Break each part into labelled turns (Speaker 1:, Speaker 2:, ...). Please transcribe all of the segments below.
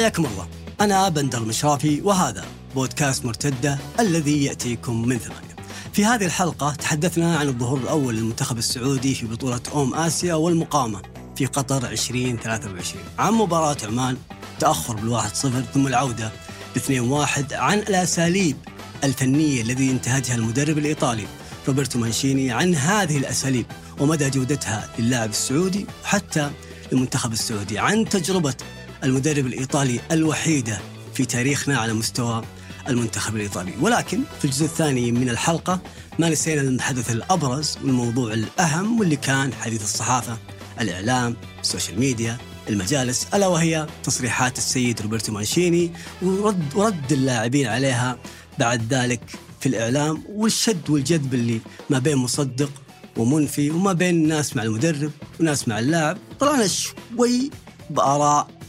Speaker 1: حياكم الله. أنا بندر مشرافي وهذا بودكاست مرتدة الذي يأتيكم من ثمانية. في هذه الحلقة تحدثنا عن الظهور الأول للمنتخب السعودي في بطولة أوم آسيا والمقامة في قطر 2023 عن مباراة عمان تأخر بالواحد صفر ثم العودة باثنين واحد عن الأساليب الفنية الذي انتهجها المدرب الإيطالي روبرتو مانشيني عن هذه الأساليب ومدى جودتها للاعب السعودي وحتى للمنتخب السعودي. عن تجربة المدرب الإيطالي الوحيدة في تاريخنا على مستوى المنتخب الإيطالي. ولكن في الجزء الثاني من الحلقة ما نسينا الحدث الأبرز والموضوع الأهم واللي كان حديث الصحافة الإعلام ال social media المجالس ألا وهي تصريحات السيد روبرتو مانشيني ورد, ورد اللاعبين عليها بعد ذلك في الإعلام والشد والجذب اللي ما بين مصدق ومنفي وما بين ناس مع المدرب وناس مع اللاعب. طلعنا شوي بآراء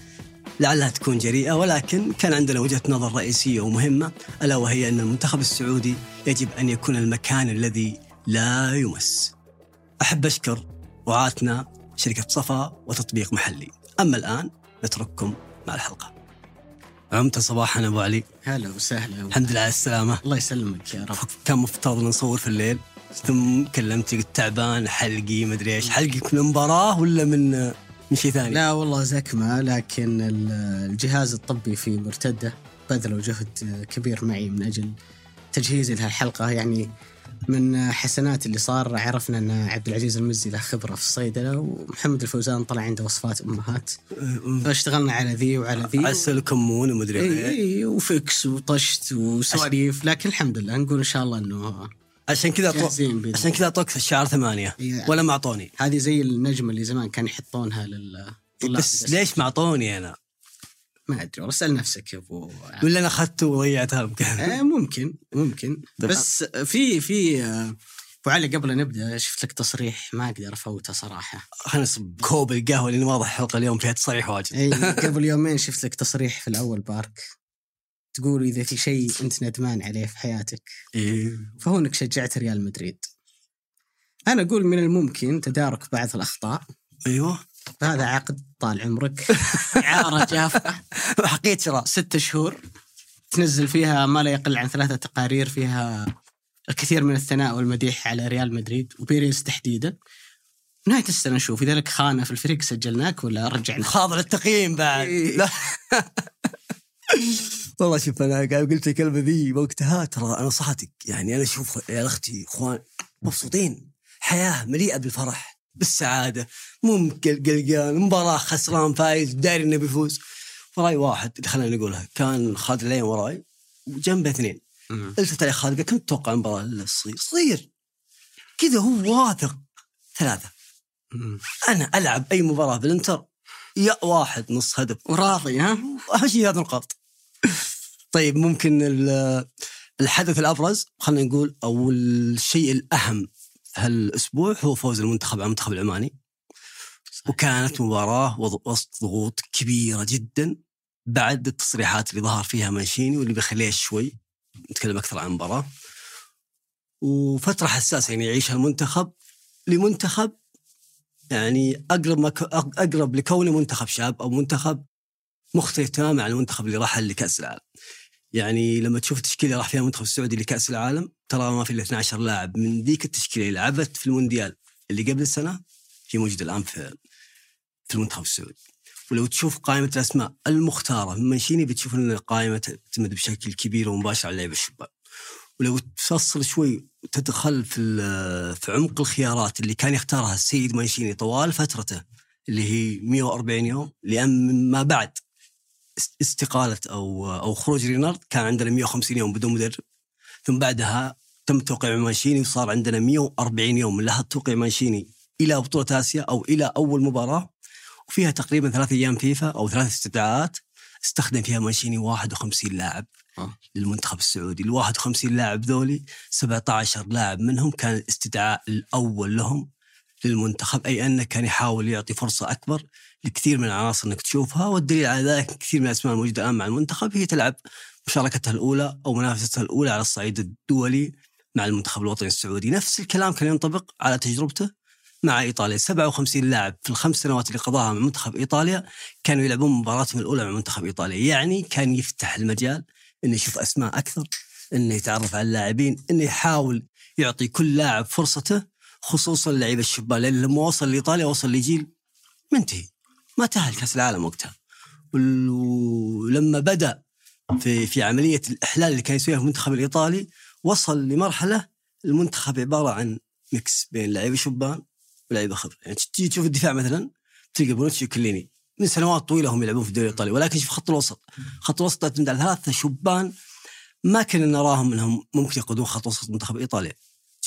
Speaker 1: لعلها تكون جريئة ولكن كان عندنا وجهة نظر رئيسية ومهمة ألا وهي أن المنتخب السعودي يجب أن يكون المكان الذي لا يمس. أحب أشكر رعاتنا شركة صفا وتطبيق محلي. أما الآن نترككم مع الحلقة. عمت صباحا أبو علي.
Speaker 2: هلا وسهلا.
Speaker 1: الحمد لله على السلامة.
Speaker 2: الله يسلمك يا رب.
Speaker 1: كان مفترض نصور في الليل. ثم كلمتك قلت تعبان حلقي مدري إيش. حلقك من المباراة ولا من شيء ثاني؟
Speaker 2: لا والله زكمة لكن ال- الجهاز الطبي في مرتدة بذلوا جهد كبير معي من أجل تجهيزي لهالحلقة يعني من حسنات اللي صار عرفنا أن عبد العزيز المزي له خبرة في الصيدلة ومحمد الفوزان طلع عنده وصفات أمهات. فاشتغلنا على ذي وعلى ذي.
Speaker 1: عسل كمون ومدري
Speaker 2: اي
Speaker 1: إيش
Speaker 2: إي وفكس وطشت وسواليف. لكن الحمد لله نقول إن شاء الله إنه
Speaker 1: عشان كذا
Speaker 2: بإذن
Speaker 1: عشان كذا اعطوك الشعار ثمانية.
Speaker 2: إيه.
Speaker 1: ولا ما اعطوني
Speaker 2: هذه زي النجمه اللي زمان كانوا يحطونها لل
Speaker 1: بس ليش ما اعطوني أنا؟
Speaker 2: ما أدري والله اسأل نفسك يا أبو.
Speaker 1: ولا أنا أخذته وضيعتها بكذا.
Speaker 2: آه، ممكن ممكن.
Speaker 1: طيب.
Speaker 2: بس في في أبو علي قبل لا نبدأ شفت لك تصريح؟ ما أقدر أفوته صراحة.
Speaker 1: خلينا نصب كوب القهوة لأن واضح الحلقة اليوم فيها تصريح واجد.
Speaker 2: اي قبل يومين شفت لك تصريح في الأول بارك. تقول إذا في شيء أنت ندمان عليه في حياتك
Speaker 1: إيه.
Speaker 2: فهو إنك شجعت ريال مدريد. أنا أقول من الممكن تدارك بعض الأخطاء.
Speaker 1: أيوه.
Speaker 2: هذا عقد طال عمرك. اعاره جافه
Speaker 1: حقيقة شراء
Speaker 2: ست شهور تنزل فيها ما لا يقل عن ثلاثة تقارير فيها الكثير من الثناء والمديح على ريال مدريد وبيريز تحديدا. نهاية السنة نشوف إذا لك خانة في الفريق سجلناك ولا رجعنا.
Speaker 1: خاضع للتقييم بعد.
Speaker 2: إيه.
Speaker 1: والله شوف أنا قاعد قلت الكلمة ذي وقتها ترى أنا صحتك يعني أنا أشوف يا أختي إخوان مبسوطين. حياة مليئة بالفرح بالسعادة مو قل- قلقان مباراة خسران فايز داري إنه بيفوز. وراي واحد اللي خلينا نقولها كان خالد العين وراي وجنبه اثنين. التفت علي خالد قال كم تتوقع المباراة الصغير صغير كذا هو واثق. ثلاثة.
Speaker 2: مم.
Speaker 1: أنا ألعب أي مباراة بالإنتر يا واحد نص هدف.
Speaker 2: وراضي ها؟
Speaker 1: أهم شيء ثلاث نقاط طيب ممكن ال- الحدث الأبرز خلينا نقول أو الشيء الأهم هالأسبوع هو فوز المنتخب على المنتخب العماني. وكانت مباراة وسط ضغوط كبيرة جدا بعد التصريحات اللي ظهر فيها مانشيني واللي بيخليها شوي نتكلم أكثر عن المباراة. وفترة حساسه يعني يعيشها المنتخب لمنتخب يعني أقرب ما ك- أقرب لكونه منتخب شاب أو منتخب مختلف تماما عن المنتخب اللي رحل لكأس العالم. يعني لما تشوف التشكيلة راح فيها المنتخب السعودي لكأس العالم ترى ما في إلا 12 لاعب من ذيك التشكيلة اللي لعبت في المونديال اللي قبل السنة هي موجوده الآن في في المنتخب السعودي. ولو تشوف قائمة الأسماء المختارة من مانشيني بتشوف ان القائمه تعتمد بشكل كبير ومباشر على اللعيبه الشباب. ولو تفصل شوي وتدخل في في عمق الخيارات اللي كان يختارها السيد مانشيني طوال فترته اللي هي 140 يوم لأن ما بعد استقالة أو أو خروج رينارد كان عندنا 150 يوم بدون مدرب. ثم بعدها تم توقيع مانشيني وصار عندنا 140 يوم من لحظه توقيع مانشيني إلى بطولة آسيا أو إلى أول مباراة. وفيها تقريبا ثلاث أيام فيفا أو ثلاث استدعاءات. استخدم فيها مانشيني 51 لاعب
Speaker 2: آه.
Speaker 1: للمنتخب السعودي. ال 51 لاعب ذولي 17 لاعب منهم كان الاستدعاء الأول لهم للمنتخب أي أنه كان يحاول يعطي فرصة أكبر لكثير من العناصر إنك تشوفها والدليل على ذلك كثير من الأسماء الموجودة الآن مع المنتخب هي تلعب مشاركتها الأولى أو منافستها الأولى على الصعيد الدولي مع المنتخب الوطني السعودي، نفس الكلام كان ينطبق على تجربته مع إيطاليا. 57 لاعب في الخمس سنوات اللي قضاها مع منتخب إيطاليا كانوا يلعبون مباراتهم الأولى مع منتخب إيطاليا. يعني كان يفتح المجال إنه يشوف أسماء أكثر إنه يتعرف على اللاعبين إنه يحاول يعطي كل لاعب فرصته خصوصا اللعيبة الشبان لأن لما وصل لإيطاليا وصل لجيل منتهي. ما تاهل كأس العالم وقتها. ولما بدأ في في عملية الإحلال اللي كان يسويها المنتخب الإيطالي وصل لمرحلة المنتخب عبارة عن ميكس بين لعيبة شبان ولعيبة خبرة. يعني تجي تشوف الدفاع مثلا تلقى بونوتشي وكيليني. من سنوات طويلة هم يلعبون في الدوري الإيطالي ولكن شوف خط الوسط. خط الوسط تعتمد على ثلاثة شبان ما كنا نراهم إنهم ممكن يقودون خط وسط منتخب ايطاليا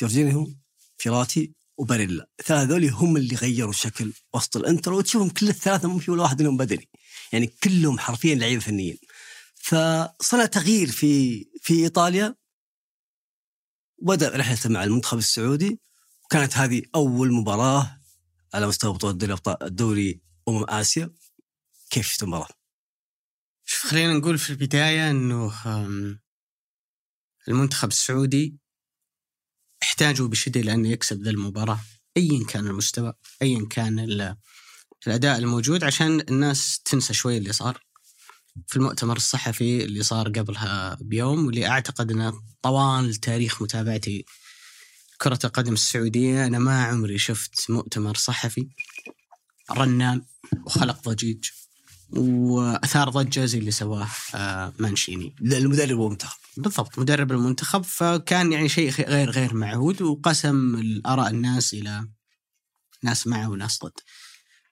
Speaker 1: جورجينيو فيراتي وباريلا. الثلاثه ذولي هم اللي غيروا شكل وسط الانتر وتشوفهم كل الثلاثة مو في ولا واحد منهم بدني يعني كلهم حرفيا لعيبة فنيين. فصنع تغيير في في إيطاليا. وبدا رحلته مع المنتخب السعودي. وكانت هذه أول مباراة على مستوى بطولة دوري الدوري أمم آسيا. كيف شفت المباراة؟
Speaker 2: شوف خلينا نقول في البداية إنه المنتخب السعودي احتاجوا بشدة لأنه يكسب ذا المباراة ايا كان المستوى ايا كان الأداء الموجود عشان الناس تنسى شوي اللي صار في المؤتمر الصحفي اللي صار قبلها بيوم واللي أعتقد إنه طوال تاريخ متابعتي كرة القدم السعودية. أنا ما عمري شفت مؤتمر صحفي رنان وخلق ضجيج. وأثار ضجة زي اللي سواه آه، مانشيني.
Speaker 1: المدرب والمنتخب
Speaker 2: بالضبط مدرب المنتخب. فكان يعني شيء غير غير معهود وقسم الآراء الناس إلى ناس معه وناس ضد.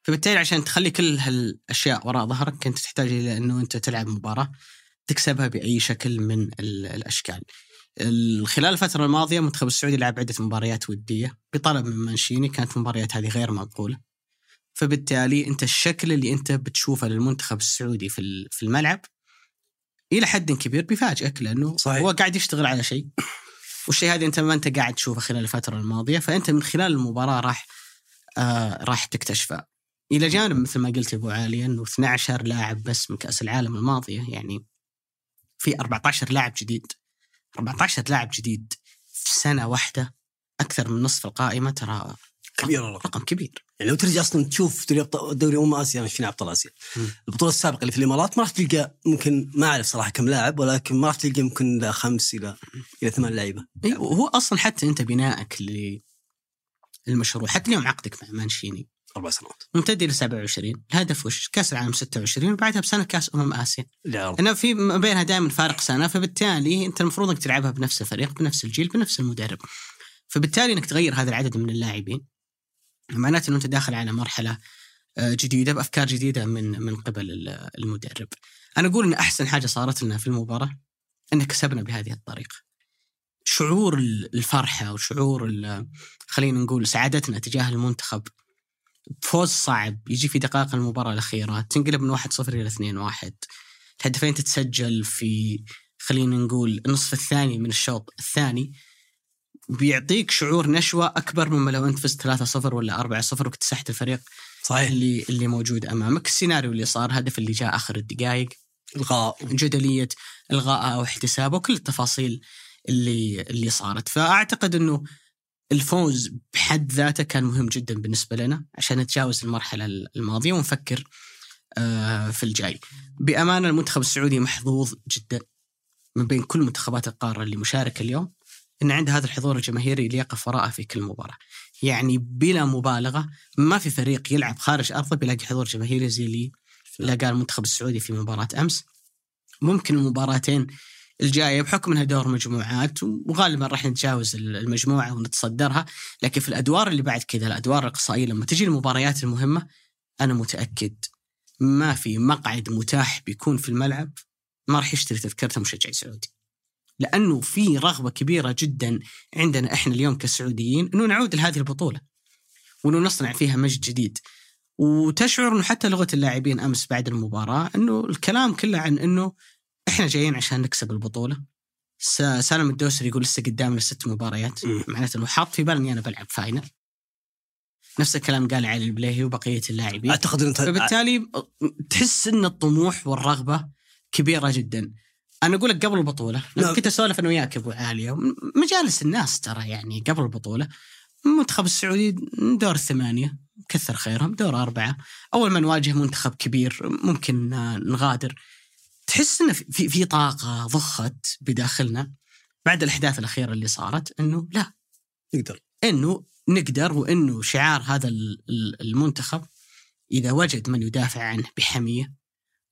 Speaker 2: فبالتالي عشان تخلي كل هالأشياء وراء ظهرك كنت تحتاج إلى إنه أنت تلعب مباراة تكسبها بأي شكل من الأشكال. خلال الفترة الماضية المنتخب السعودي لعب عدة مباريات ودية بطلب من مانشيني. كانت المباريات هذه غير مقبوله. فبالتالي انت الشكل اللي انت بتشوفه للمنتخب السعودي في في الملعب إلى حد كبير بيفاجئك لأنه صحيح. هو قاعد يشتغل على شيء. والشيء هذا أنت ما أنت قاعد تشوفه خلال الفترة الماضية فأنت من خلال المباراة راح آه راح تكتشفه. إلى جانب مثل ما قلت أبو علي إنه 12 لاعب بس من كأس العالم الماضية يعني في 14 لاعب جديد. 14 لاعب جديد في سنة واحدة أكثر من نصف القائمة ترى
Speaker 1: كبير
Speaker 2: الرقم. رقم كبير.
Speaker 1: يعني لو ترجع أصلا تشوف دوري أمم آسيا مش فينا أبطال آسيا؟ البطولة السابقة اللي في الإمارات ما راح تلقى ممكن ما أعرف صراحة كم لاعب ولكن ما راح تلقى ممكن خمس إلى إلى ثمان لعيبه
Speaker 2: وهو أصلا حتى أنت بنائك للمشروع حتى اليوم عقدك مع مانشيني.
Speaker 1: أربع سنوات.
Speaker 2: ممتد إلى 27 الهدف وش؟ كأس العالم 26 وبعدها بسنة كأس أمم آسيا. لأنه في ما بينها دائما فارق سنة فبالتالي أنت المفروض إنك تلعبها بنفس الفريق بنفس الجيل بنفس المدرب. فبالتالي إنك تغير هذا العدد من اللاعبين. معناته إنه أنت داخل على مرحلة آه، جديدة بأفكار جديدة من من قبل المدرب. أنا أقول إن أحسن حاجة صارت لنا في المباراة ان كسبنا بهذه الطريقة. شعور الفرحة وشعور خلينا نقول سعادتنا تجاه المنتخب فوز صعب يجي في دقائق المباراة الأخيرة تنقلب من 1-0 إلى 2-1 الهدفين تتسجل في خلينا نقول النصف الثاني من الشوط الثاني بيعطيك شعور نشوة أكبر مما لو أنت فزت 3-0 ولا 4-0 واكتسحت الفريق صحيح. اللي اللي موجود أمامك. السيناريو اللي صار هدف اللي جاء آخر الدقائق
Speaker 1: إلغاء.
Speaker 2: جدلية إلغاء أو احتسابه وكل التفاصيل اللي اللي صارت. فأعتقد إنه الفوز بحد ذاته كان مهم جدا بالنسبة لنا عشان نتجاوز المرحلة الماضية ونفكر آه، في الجاي. بأمانة المنتخب السعودي محظوظ جدا من بين كل منتخبات القارة اللي مشاركه اليوم. إن عنده هذا الحضور الجماهيري اللي يقف وراءه في كل مباراة. يعني بلا مبالغة ما في فريق يلعب خارج أرضه بيلاقي حضور جماهيري زي اللي لقاه المنتخب السعودي في مباراة أمس. ممكن المباراتين الجاية بحكم إنها دور مجموعات وغالبا راح نتجاوز المجموعة ونتصدرها، لكن في الأدوار اللي بعد كذا الأدوار الاقصائيه لما تجي المباريات المهمة أنا متأكد ما في مقعد متاح بيكون في الملعب ما راح يشتري تذكرته مشجع سعودي. لأنه في رغبة كبيرة جدا عندنا إحنا اليوم كسعوديين إنه نعود لهذه البطولة وإنه نصنع فيها مجد جديد. وتشعر إنه حتى لغة اللاعبين أمس بعد المباراة إنه الكلام كله عن إنه إحنا جايين عشان نكسب البطولة. سالم الدوسري يقول لسه قدامنا ست مباريات معناته إنه حاط في بالي إني أنا بلعب فاينل نفس الكلام قال علي البليهي وبقية اللاعبين.
Speaker 1: أعتقد انت
Speaker 2: فبالتالي تحس إن الطموح والرغبة كبيرة جدا. أنا أقول لك قبل البطولة لما كنت أسولف أنا وياك أبو عاليه مجالس الناس ترى يعني قبل البطولة المنتخب السعودي دور الثمانيه كثر خيرهم دور أربعة أول ما نواجه منتخب كبير ممكن نغادر. تحس إنه في في طاقة ضخت بداخلنا بعد الأحداث الأخيرة اللي صارت إنه لا.
Speaker 1: نقدر.
Speaker 2: إنه نقدر وإنه شعار هذا المنتخب إذا وجد من يدافع عنه بحمية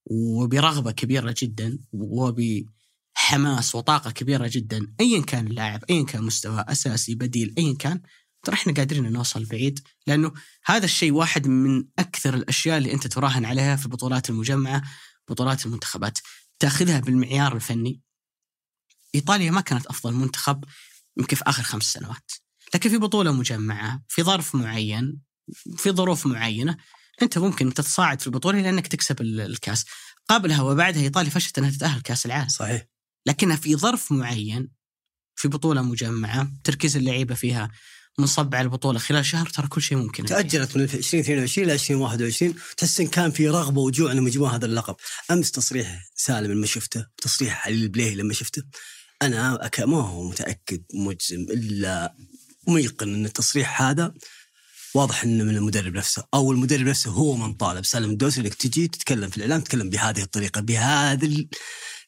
Speaker 2: وبرغبة كبيرة جدا وبحماس وطاقة كبيرة جدا ايا كان اللاعب ايا كان مستوى أساسي بديل ايا كان ترى إحنا قادرين نوصل بعيد. لأنه هذا الشيء واحد من أكثر الأشياء اللي أنت تراهن عليها في البطولات المجمعة بطولات المنتخبات. تأخذها بالمعيار الفني. إيطاليا ما كانت أفضل منتخب يمكن في آخر خمس سنوات. لكن في بطولة مجمعة في ظرف معين في ظروف معينة أنت ممكن تتصاعد في البطولة لأنك تكسب الكاس. قبلها وبعدها إيطاليا فشلت إنها تتأهل كاس العالم.
Speaker 1: صحيح.
Speaker 2: لكنها في ظرف معين في بطولة مجمعة تركيز اللعيبة فيها منصب على البطولة. خلال شهر ترى كل شيء ممكن.
Speaker 1: تأجلت من 2022 ل 2021 تحس إن كان في رغبة وجوع انهم يجيبون هذا اللقب. أمس تصريح سالم لما شفته تصريح علي البليهي لما شفته. أنا. ما هو متأكد مجزم إلا ميقن إن التصريح هذا واضح إنه من المدرب نفسه أو المدرب نفسه هو من طالب. سالم الدوسري إنك تجي تتكلم في الإعلام تتكلم بهذه الطريقة بهذه ال...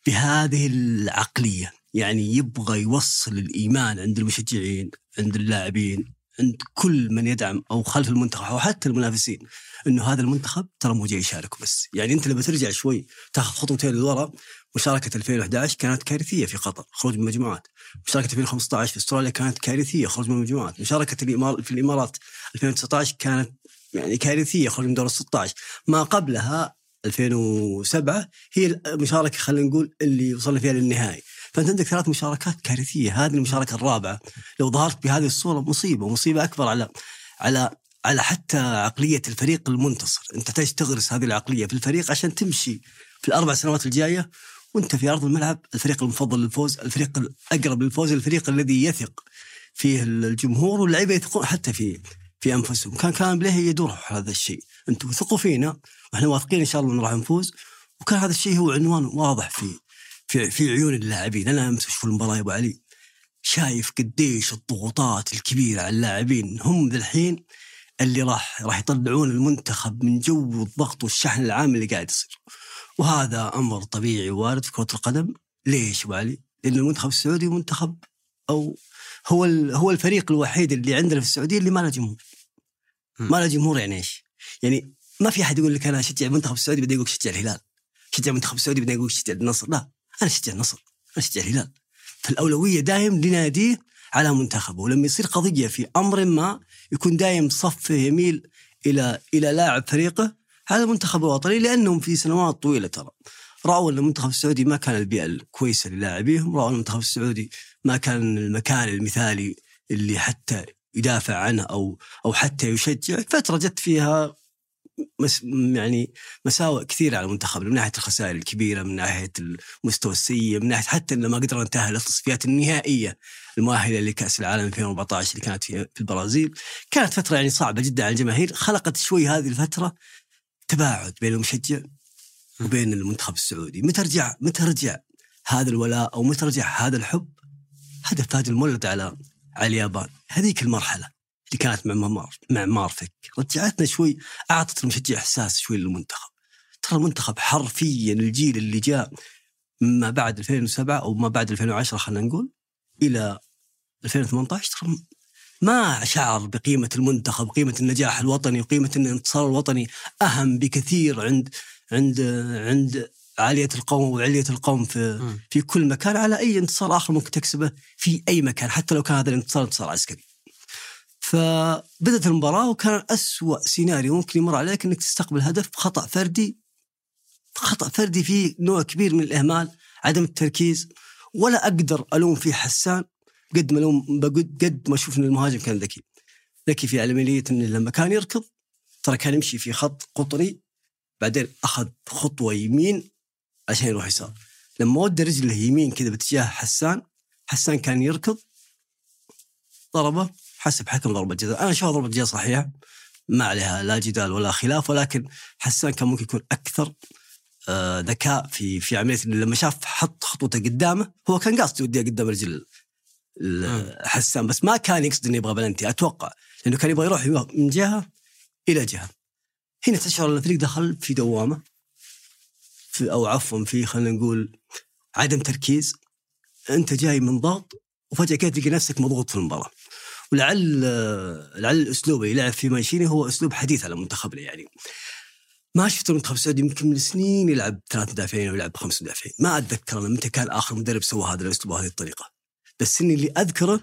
Speaker 1: بهذه العقلية. يعني يبغى يوصل الإيمان عند المشجعين عند اللاعبين عند كل من يدعم أو خلف المنتخب أو حتى المنافسين. إنه هذا المنتخب ترى مو جاي يشارك بس. يعني أنت لما ترجع شوي تاخذ خطوتين للوراء مشاركة 2011 كانت كارثية في قطر خروج من المجموعات مشاركة 2015 في أستراليا كانت كارثية خروج من المجموعات. مشاركة في الإمارات 2019 كانت يعني كارثية خروج من دور ال 16 ما قبلها 2007 هي المشاركة خلينا نقول اللي وصلنا فيها للنهائي. فأنت عندك ثلاث مشاركات كارثية. هذه المشاركة الرابعة لو ظهرت بهذه الصورة مصيبة مصيبة أكبر على على على حتى عقلية الفريق المنتصر. أنت تحتاج تغرس هذه العقلية في الفريق عشان تمشي في الأربع سنوات الجاية وانت في أرض الملعب الفريق المفضل للفوز الفريق الأقرب للفوز الفريق الذي يثق فيه الجمهور واللعيبه يثقون حتى في في أنفسهم. كان كان بليه يدور هذا الشيء. أنتم ثقوا فينا وإحنا واثقين إن شاء الله انه راح نفوز. وكان هذا الشيء هو عنوان واضح في في في عيون اللاعبين. أنا أمس أشوف المباراة يا أبو علي. شايف قديش الضغوطات الكبيرة على اللاعبين. هم الحين اللي راح راح يطلعون المنتخب من جو الضغط والشحن العام اللي قاعد يصير. وهذا أمر طبيعي وارد في كرة القدم. ليش ابو علي؟ لأن المنتخب السعودي منتخب أو هو هو الفريق الوحيد اللي عندنا في السعودية اللي ما له جمهور. ما له جمهور يعني إيش؟ يعني ما في أحد يقول لك أنا أشجع المنتخب السعودي بدي أقول شجع الهلال. شجع المنتخب السعودي بدي أقول شجع النصر. لا أنا أشجع النصر. أنا أشجع الهلال. فالأولوية دائم لناديه على منتخبه. ولما يصير قضية في أمر ما يكون دائم صفه يميل إلى إلى لاعب فريقه على المنتخب الوطني لأنهم في سنوات طويلة ترى. رأوا أن المنتخب السعودي ما كان البيئة الكويسة للاعبيهم، رأوا أن المنتخب السعودي ما كان المكان المثالي اللي حتى يدافع عنه أو أو حتى يشجع، فترة جت فيها مس يعني مساوئ كثيرة على المنتخب من ناحية الخسائر الكبيرة من ناحية المستوى السيء من ناحية حتى انه ما قدر نتاهل التصفيات النهائية المؤهلة لكأس العالم 2014 اللي كانت في البرازيل. كانت فترة يعني صعبة جدا على الجماهير. خلقت شوي هذه الفترة تباعد بين المشجع وبين المنتخب السعودي. متى رجع متى رجع هذا الولاء أو متى رجع هذا الحب؟ هدف فهد المولد على على اليابان. هذيك المرحلة اللي كانت مع معمار مع مارفك. رجعتنا شوي أعطت المشجع إحساس شوي للمنتخب. ترى المنتخب حرفيا الجيل اللي جاء ما بعد 2007 أو ما بعد 2010 خلينا نقول إلى 2018 ترى ما شعر بقيمة المنتخب قيمة النجاح الوطني وقيمة الانتصار الوطني أهم بكثير عند عند عند عالية القوم وعلية القوم في في كل مكان على أي انتصار آخر ممكن تكسبه في أي مكان حتى لو كان هذا الانتصار انتصار عسكري. فبدأت المباراة وكان أسوأ سيناريو ممكن يمر عليك أنك تستقبل هدف خطأ فردي خطأ فردي فيه نوع كبير من الإهمال عدم التركيز ولا أقدر ألوم فيه حسان. قد ما لوم قد ما أشوف أن المهاجم كان ذكي. ذكي في عملية أنه لما كان يركض ترى كان يمشي في خط قطري بعدين أخذ خطوة يمين عشان يروح يسار. لما ودى رجله يمين كذا باتجاه حسان حسان كان يركض ضربه حسب حكم ضربة جزاء. أنا أشوفها ضربة جزاء صحيحة ما عليها لا جدال ولا خلاف ولكن حسان كان ممكن يكون أكثر آه، ذكاء في في عملية لما شاف حط خطوته قدامه هو كان قاصد يوديها قدام رجل حسان بس ما كان يقصد إنه يبغى بلنتي. أتوقع لأنه كان يبغى يروح من جهة إلى جهة. هنا تشعر إن الفريق دخل في دوامة في أو عفوا في خلينا نقول عدم تركيز. أنت جاي من ضغط وفجأة كده تلقى نفسك مضغوط في المباراة. ولعل لعل الاسلوب اللي يلعب فيه مانشيني هو أسلوب حديث على منتخبنا يعني. ما شفت المنتخب السعودي يمكن من سنين يلعب ثلاث مدافعين أو يلعب خمس مدافعين. ما أتذكر أنا متى كان آخر مدرب سوى هذا الأسلوب بهذه الطريقة. بس إني اللي أذكره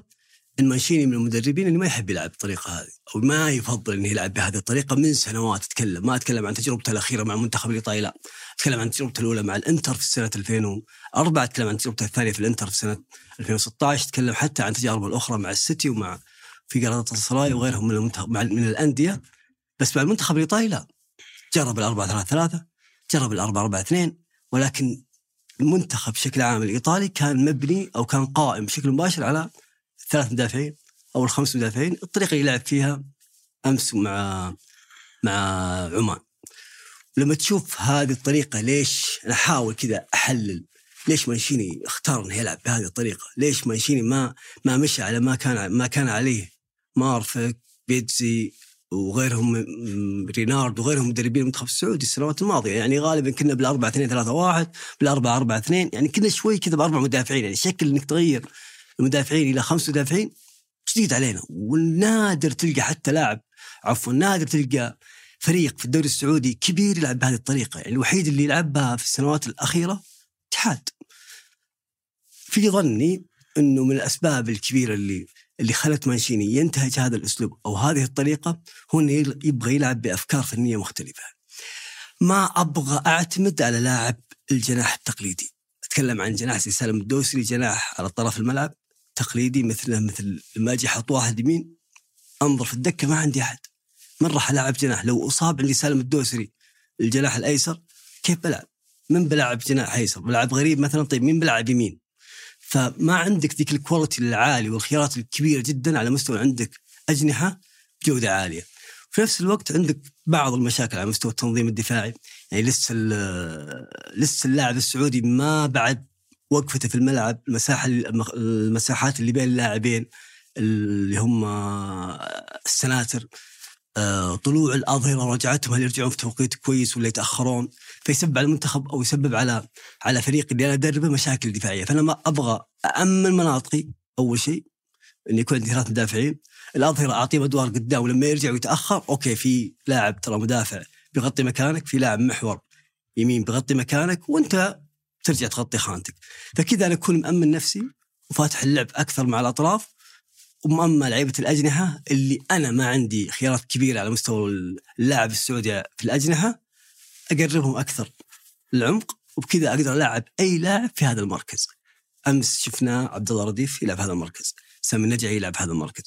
Speaker 1: إن مانشيني من المدربين اللي ما يحب يلعب بالطريقة هذه أو ما يفضل إنه يلعب بهذه الطريقة من سنوات أتكلم. ما أتكلم عن تجربته الأخيرة مع المنتخب الإيطالي لا. أتكلم عن تجربته الأولى مع الإنتر في سنة 2004 أتكلم عن تجربته الثانية في الإنتر في سنة 2016 أتكلم حتى عن تجاربه الأخرى مع السيتي ومع في قرارات الصراي وغيرهم من المنتخب من الأندية. بس مع المنتخب الإيطالي لا. جرب الأربعة ثلاثة ثلاثة جرب الأربعة أربعة اثنين ولكن المنتخب بشكل عام الإيطالي كان مبني أو كان قائم بشكل مباشر على ثلاث مدافعين أو الخمس مدافعين الطريقة اللي لعب فيها أمس مع مع عمان لما تشوف هذه الطريقة ليش أنا أحاول كذا أحلل ليش مانشيني اختار إنه يلعب بهذه الطريقة؟ ليش مانشيني ما ما مشى على ما كان ما كان عليه مارفك بيتزي وغيرهم رينارد وغيرهم مدربين المنتخب السعودي السنوات الماضية. يعني غالبا كنا بالأربعة اثنين ثلاثة واحد بالأربعة أربعة اثنين يعني كنا شوي كذا بأربع مدافعين. يعني شكل إنك تغير المدافعين إلى خمس مدافعين جديد علينا؟ والنادر تلقى حتى لاعب عفوا نادر تلقى فريق في الدوري السعودي كبير يلعب بهذه الطريقة. يعني الوحيد اللي يلعبها في السنوات الأخيرة اتحاد. في ظني إنه من الأسباب الكبيرة اللي اللي خلت مانشيني ينتهج هذا الأسلوب أو هذه الطريقة هو إنه يبغى يلعب بأفكار فنية مختلفة. ما أبغى أعتمد على لاعب الجناح التقليدي. أتكلم عن جناح زي سالم الدوسري جناح على طرف الملعب تقليدي مثله مثل لما أجي أحط واحد يمين أنظر في الدكة ما عندي أحد. من راح ألعب جناح؟ لو أصاب عندي سالم الدوسري الجناح الأيسر كيف بلعب؟ من بلعب جناح أيسر؟ بلعب غريب مثلا طيب مين بلعب يمين؟ فما عندك ذيك الكواليتي العالي والخيارات الكبيرة جدا على مستوى عندك أجنحة بجوده عالية. في نفس الوقت عندك بعض المشاكل على مستوى التنظيم الدفاعي، يعني لسه ال- لسه اللاعب السعودي ما بعد وقفته في الملعب. المساحه المساحات اللي بين اللاعبين اللي هم السناتر آه، طلوع الأظهرة ورجعتهم هل يرجعون في توقيت كويس ولا يتأخرون؟ فيسبب على المنتخب أو يسبب على على فريق اللي أنا أدربه مشاكل دفاعية. فأنا ما أبغى امن مناطقي أول شيء إن يكون عندي ثلاث مدافعين. الأظهرة اعطيهم أدوار قدام ولما يرجع ويتأخر أوكي في لاعب ترى مدافع بيغطي مكانك في لاعب محور يمين بيغطي مكانك وأنت ترجع تغطي خانتك. فكذا أنا أكون مأمن نفسي وفاتح اللعب أكثر مع الأطراف ومأمن لعيبة الأجنحة اللي أنا ما عندي خيارات كبيرة على مستوى اللاعب السعودي في الأجنحة أقربهم أكثر للعمق وبكذا أقدر ألعب أي لاعب في هذا المركز. أمس شفنا عبد الله رديف يلعب هذا المركز، سامي النجعي يلعب هذا المركز،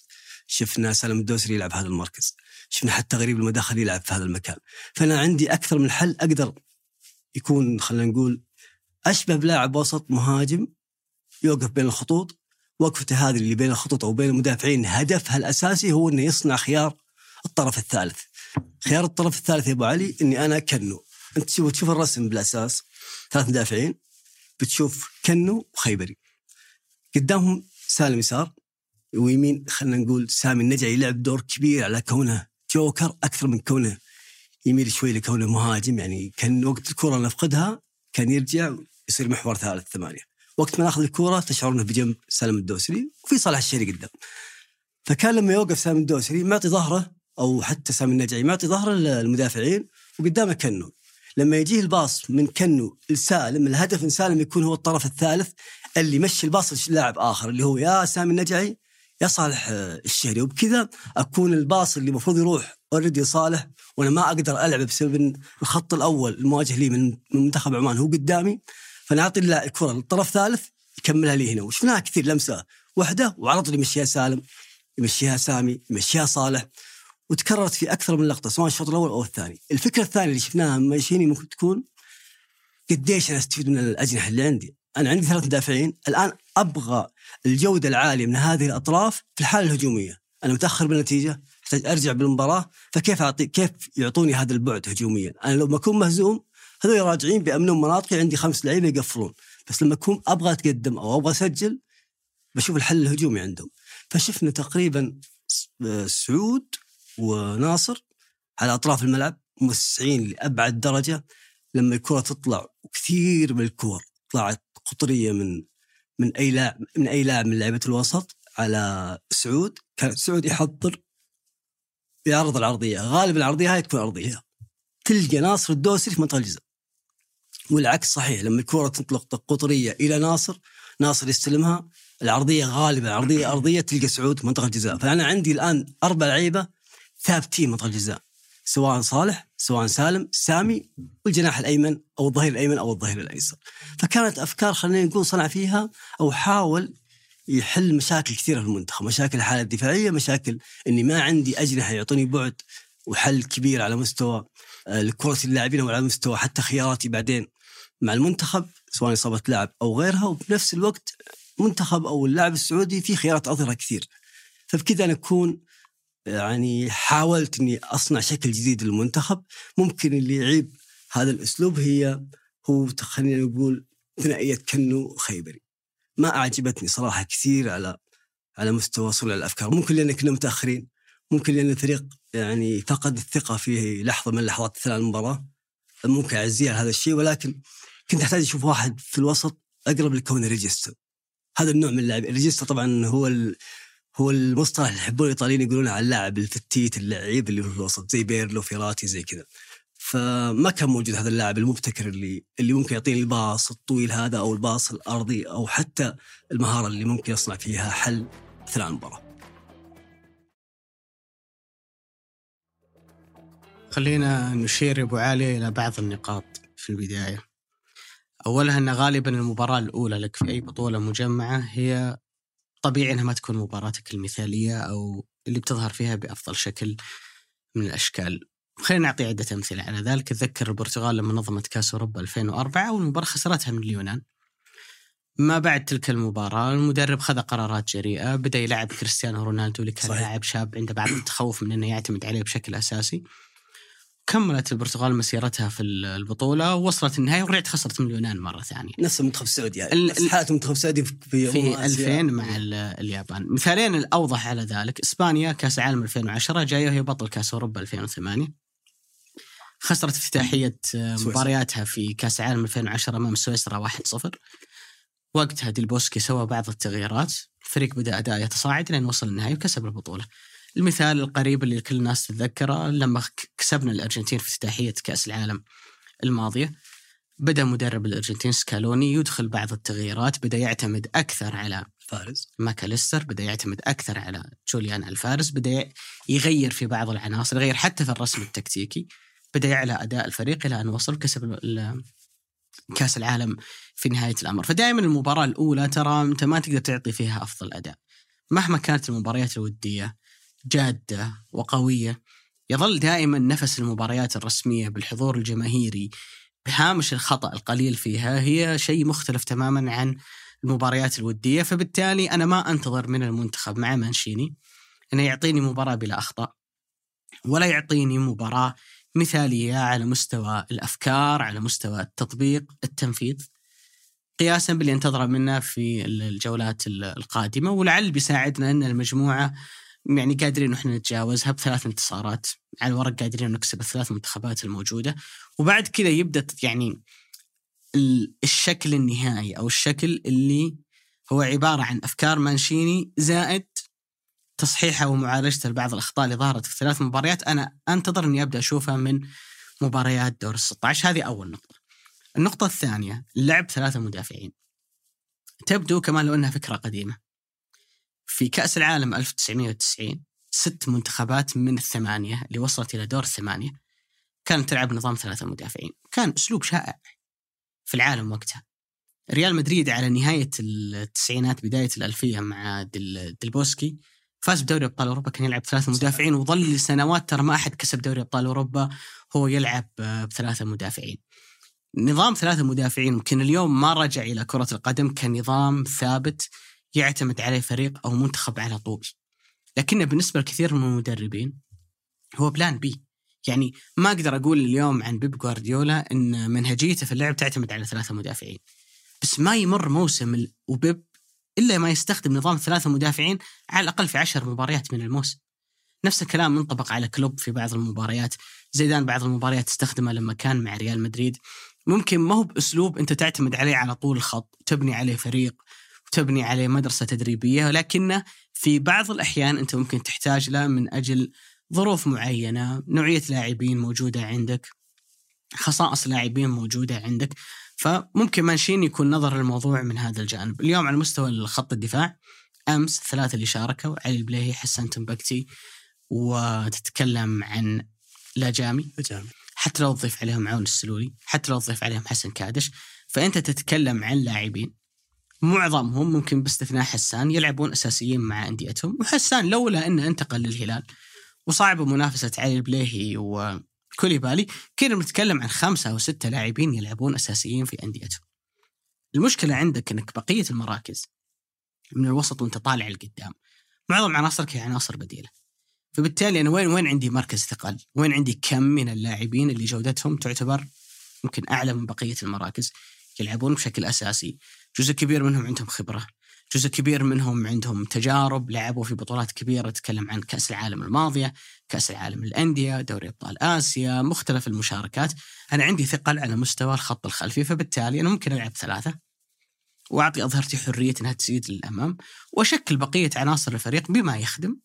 Speaker 1: شفنا سالم الدوسري يلعب هذا المركز، شفنا حتى غريب المداخل يلعب في هذا المكان. فأنا عندي أكثر من حل أقدر يكون خلينا نقول أشبه بلاعب وسط مهاجم يوقف بين الخطوط وقفته هذه اللي بين الخطوط أو بين المدافعين هدفها الأساسي هو إنه يصنع خيار الطرف الثالث. خيار الطرف الثالث يا أبو علي إني أنا كنو انت تشوف الرسم بالأساس. ثلاث مدافعين بتشوف كنو وخيبري. قدامهم سالم يسار ويمين خلينا نقول سامي النجعي يلعب دور كبير على كونه جوكر أكثر من كونه يميل شوي لكونه مهاجم. يعني كان وقت الكرة نفقدها كان يرجع يصير محور ثالث ثمانية. وقت ما ناخذ الكرة تشعر إنه بجنب سالم الدوسري وفي صالح الشهري قدام. فكان لما يوقف سامي الدوسري معطي ظهره أو حتى سامي النجعي معطي ظهره للمدافعين وقدامه كنو. لما يجيه ال pass من كنو لسالم الهدف من سالم يكون هو الطرف الثالث اللي يمشي ال pass للاعب آخر اللي هو يا سامي النجعي يا صالح الشهري. وبكذا أكون ال pass اللي المفروض يروح already صالح وأنا ما أقدر ألعب بسبب الخط الأول المواجه لي من من منتخب عمان هو قدامي. اللا- الكرة للطرف الثالث يكملها لي هنا. وشفناها كثير لمسة واحدة وعلى طول يمشيها سالم يمشيها سامي يمشيها صالح. وتكررت في أكثر من لقطة سواء الشوط الأول أو الثاني. الفكرة الثانية اللي شفناها من مانشيني ممكن تكون قديش أنا أستفيد من الأجنحة اللي عندي. أنا عندي ثلاث مدافعين الآن أبغى الجودة العالية من هذه الأطراف في الحالة الهجومية. أنا متأخر بالنتيجة أحتاج أرجع بالمباراة فكيف أعطي كيف يعطوني هذا البعد هجوميا؟ أنا لما أكون مهزوم هذول راجعين بيأمنون مناطقي عندي خمس لعيبة يقفلون بس لما أكون أبغى أتقدم أو أبغى أسجل بشوف الحل الهجومي عندهم فشفنا تقريبا سعود وناصر على أطراف الملعب موسعين لأبعد درجة لما الكرة تطلع وكثير من الكور طلعت قطرية من من أي لاعب من أي لاعب من لعيبة الوسط على سعود. كان سعود يحضر يعرض العرضية غالبا العرضية هاي تكون أرضية. تلقى ناصر الدوسري في منطقة الجزاء. والعكس صحيح لما الكرة تنطلق قطرية إلى ناصر ناصر يستلمها العرضية غالبا عرضية أرضية تلقى سعود في منطقة الجزاء. فأنا عندي الآن أربع لعيبة ثابتين منطقه الجزاء سواء صالح سواء سالم سامي والجناح الأيمن أو الظهير الأيمن أو الظهير الأيسر. فكانت أفكار خلينا نقول صنع فيها أو حاول يحل مشاكل كثيرة في المنتخب مشاكل الحالة الدفاعية مشاكل إني ما عندي أجنحة يعطوني بعد وحل كبير على مستوى آه، كرة اللاعبين وعلى مستوى حتى خياراتي بعدين مع المنتخب سواء إصابة لاعب أو غيرها وبنفس الوقت منتخب أو اللاعب السعودي في خيارات اظهرها كثير. فبكذا أنا اكون يعني حاولت إني أصنع شكل جديد للمنتخب. ممكن اللي يعيب هذا الأسلوب هي هو خلينا نقول ثنائية كنو خيبري. ما أعجبتني صراحة كثير على على مستوى صنع الأفكار. ممكن لأن كنا متأخرين. ممكن لأن الفريق يعني فقد الثقة في لحظة من لحظات اثناء المباراة. ممكن أعزيه هذا الشيء ولكن كنت أحتاج أشوف واحد في الوسط أقرب لكون regista هذا النوع من اللاعب regista طبعا هو. هو المصطلح اللي يحبون الإيطاليين يقولون على اللاعب الفتيت اللعيب اللي في الوسط زي بيرلو فيراتي زي كذا فما كان موجود هذا اللاعب المبتكر اللي اللي ممكن يعطيني الباص الطويل هذا أو الباص الأرضي أو حتى المهارة اللي ممكن يصنع فيها حل اثناء المباراة.
Speaker 2: خلينا نشير يا أبو علي إلى بعض النقاط في البداية. أولها أن غالبا المباراة الأولى لك في أي بطولة مجمعة هي طبيعي إنها ما تكون مباراتك المثالية أو اللي بتظهر فيها بأفضل شكل من الأشكال. خلينا نعطي عدة أمثلة على ذلك، أتذكر البرتغال لما نظمت كأس أوروبا 2004 والمباراة خسرتها من اليونان. ما بعد تلك المباراة المدرب خذ قرارات جريئة بدأ يلعب كريستيانو رونالدو اللي كان لاعب شاب عنده بعض التخوف من أنه يعتمد عليه بشكل أساسي كملت البرتغال مسيرتها في البطولة ووصلت النهائي ورجعت خسرت من اليونان مرة ثانية.
Speaker 1: نفس المنتخب السعودي يعني. نفس حالة المنتخب السعودي
Speaker 2: في, في 2000 مع اليابان. مثالين الأوضح على ذلك إسبانيا كأس العالم 2010 جاية وهي بطل كأس أوروبا 2008 خسرت افتتاحية مبارياتها في كأس العالم 2010 أمام سويسرا 1-0 وقتها ديلبوسكي سوى بعض التغييرات. الفريق بدأ أداء يتصاعد لين وصل النهائي وكسب البطولة. المثال القريب اللي كل الناس تتذكره لما كسبنا الأرجنتين في افتتاحية كأس العالم الماضية. بدأ مدرب الأرجنتين سكالوني يدخل بعض التغييرات بدأ يعتمد أكثر على
Speaker 1: ألفاريز.
Speaker 2: ماكاليستر بدأ يعتمد أكثر على جوليان الفارس بدأ يغير في بعض العناصر يغير حتى في الرسم التكتيكي بدأ يعلى أداء الفريق إلى أن وصل كسب كأس العالم في نهاية الأمر. فدائما المباراة الأولى ترى أنت ما تقدر تعطي فيها أفضل أداء. مهما كانت المباريات الودية جادة وقوية يظل دائما نفس المباريات الرسمية بالحضور الجماهيري بهامش الخطأ القليل فيها. هي شيء مختلف تماما عن المباريات الودية فبالتالي أنا ما أنتظر من المنتخب مع مانشيني انه يعطيني مباراة بلا أخطاء ولا يعطيني مباراة مثالية على مستوى الأفكار على مستوى التطبيق التنفيذ قياسا باللي انتظره منا في الجولات القادمة. ولعل بيساعدنا أن المجموعة يعني قادرين إحنا نتجاوزها بثلاث انتصارات على الورق قادرين نكسب الثلاث منتخبات الموجودة وبعد كذا يبدأ يعني الشكل النهائي أو الشكل اللي هو عبارة عن أفكار مانشيني زائد تصحيحها ومعالجته لبعض الأخطاء اللي ظهرت في ثلاث مباريات أنا أنتظر إني أبدأ أشوفها من مباريات دور ال 16 هذه أول نقطة. النقطة الثانية لعب ثلاثة مدافعين. تبدو كمان لو إنها فكرة قديمة. في كأس العالم 1990 ست منتخبات من الثمانية اللي وصلت إلى دور الثمانية كانت تلعب نظام ثلاثة مدافعين. كان أسلوب شائع في العالم وقتها. ريال مدريد على نهاية التسعينات بداية الألفية مع دل دلبوسكي فاز بدوري أبطال أوروبا كان يلعب ثلاثة مدافعين وظل لسنوات ترى ما أحد كسب دوري أبطال أوروبا هو يلعب بثلاثة مدافعين. نظام ثلاثة مدافعين يمكن اليوم ما رجع إلى كرة القدم كنظام ثابت يعتمد عليه فريق أو منتخب على طول لكنه بالنسبة لكثير من المدربين هو plan B يعني ما أقدر أقول اليوم عن بيب جوارديولا أن منهجيته في اللعب تعتمد على ثلاثة مدافعين بس ما يمر موسم وبيب إلا ما يستخدم نظام ثلاثة مدافعين على الأقل في عشر مباريات من الموسم. نفس الكلام منطبق على كلوب في بعض المباريات، زيدان بعض المباريات استخدمه لما كان مع ريال مدريد. ممكن ما هو بأسلوب أنت تعتمد عليه على طول الخط، تبني عليه فريق وتبني عليه مدرسة تدريبية، ولكنه في بعض الأحيان أنت ممكن تحتاج له من أجل ظروف معينة، نوعية لاعبين موجودة عندك، خصائص لاعبين موجودة عندك، فممكن مانشيني يكون نظر الموضوع من هذا الجانب. اليوم على مستوى خط الدفاع أمس الثلاثه اللي شاركوا علي البليهي حسن تنبكتي وتتكلم عن لاجامي.
Speaker 1: جامي
Speaker 2: حتى لو تضيف عليهم عون السلولي حتى لو تضيف عليهم حسن كادش فأنت تتكلم عن لاعبين. معظمهم ممكن باستثناء حسان يلعبون أساسيين مع أنديتهم وحسان لولا انه انتقل للهلال وصعب منافسة علي البليهي و كوليبالي كنا بنتكلم عن خمسة أو ستة لاعبين يلعبون أساسيين في أنديتهم. المشكلة عندك أنك بقية المراكز من الوسط وأنت طالع لقدام معظم عناصرك هي عناصر بديلة. فبالتالي أنا وين وين عندي مركز ثقل؟ وين عندي كم من اللاعبين اللي جودتهم تعتبر ممكن أعلى من بقية المراكز يلعبون بشكل أساسي؟ جزء كبير منهم عندهم خبرة جزء كبير منهم عندهم تجارب لعبوا في بطولات كبيرة تتكلم عن كأس العالم الماضية كأس العالم الأندية دوري أبطال آسيا مختلف المشاركات. أنا عندي ثقل على مستوى الخط الخلفي فبالتالي أنا ممكن ألعب ثلاثة وأعطي أظهرتي حرية أنها تزيد للأمام وأشكل بقية عناصر الفريق بما يخدم.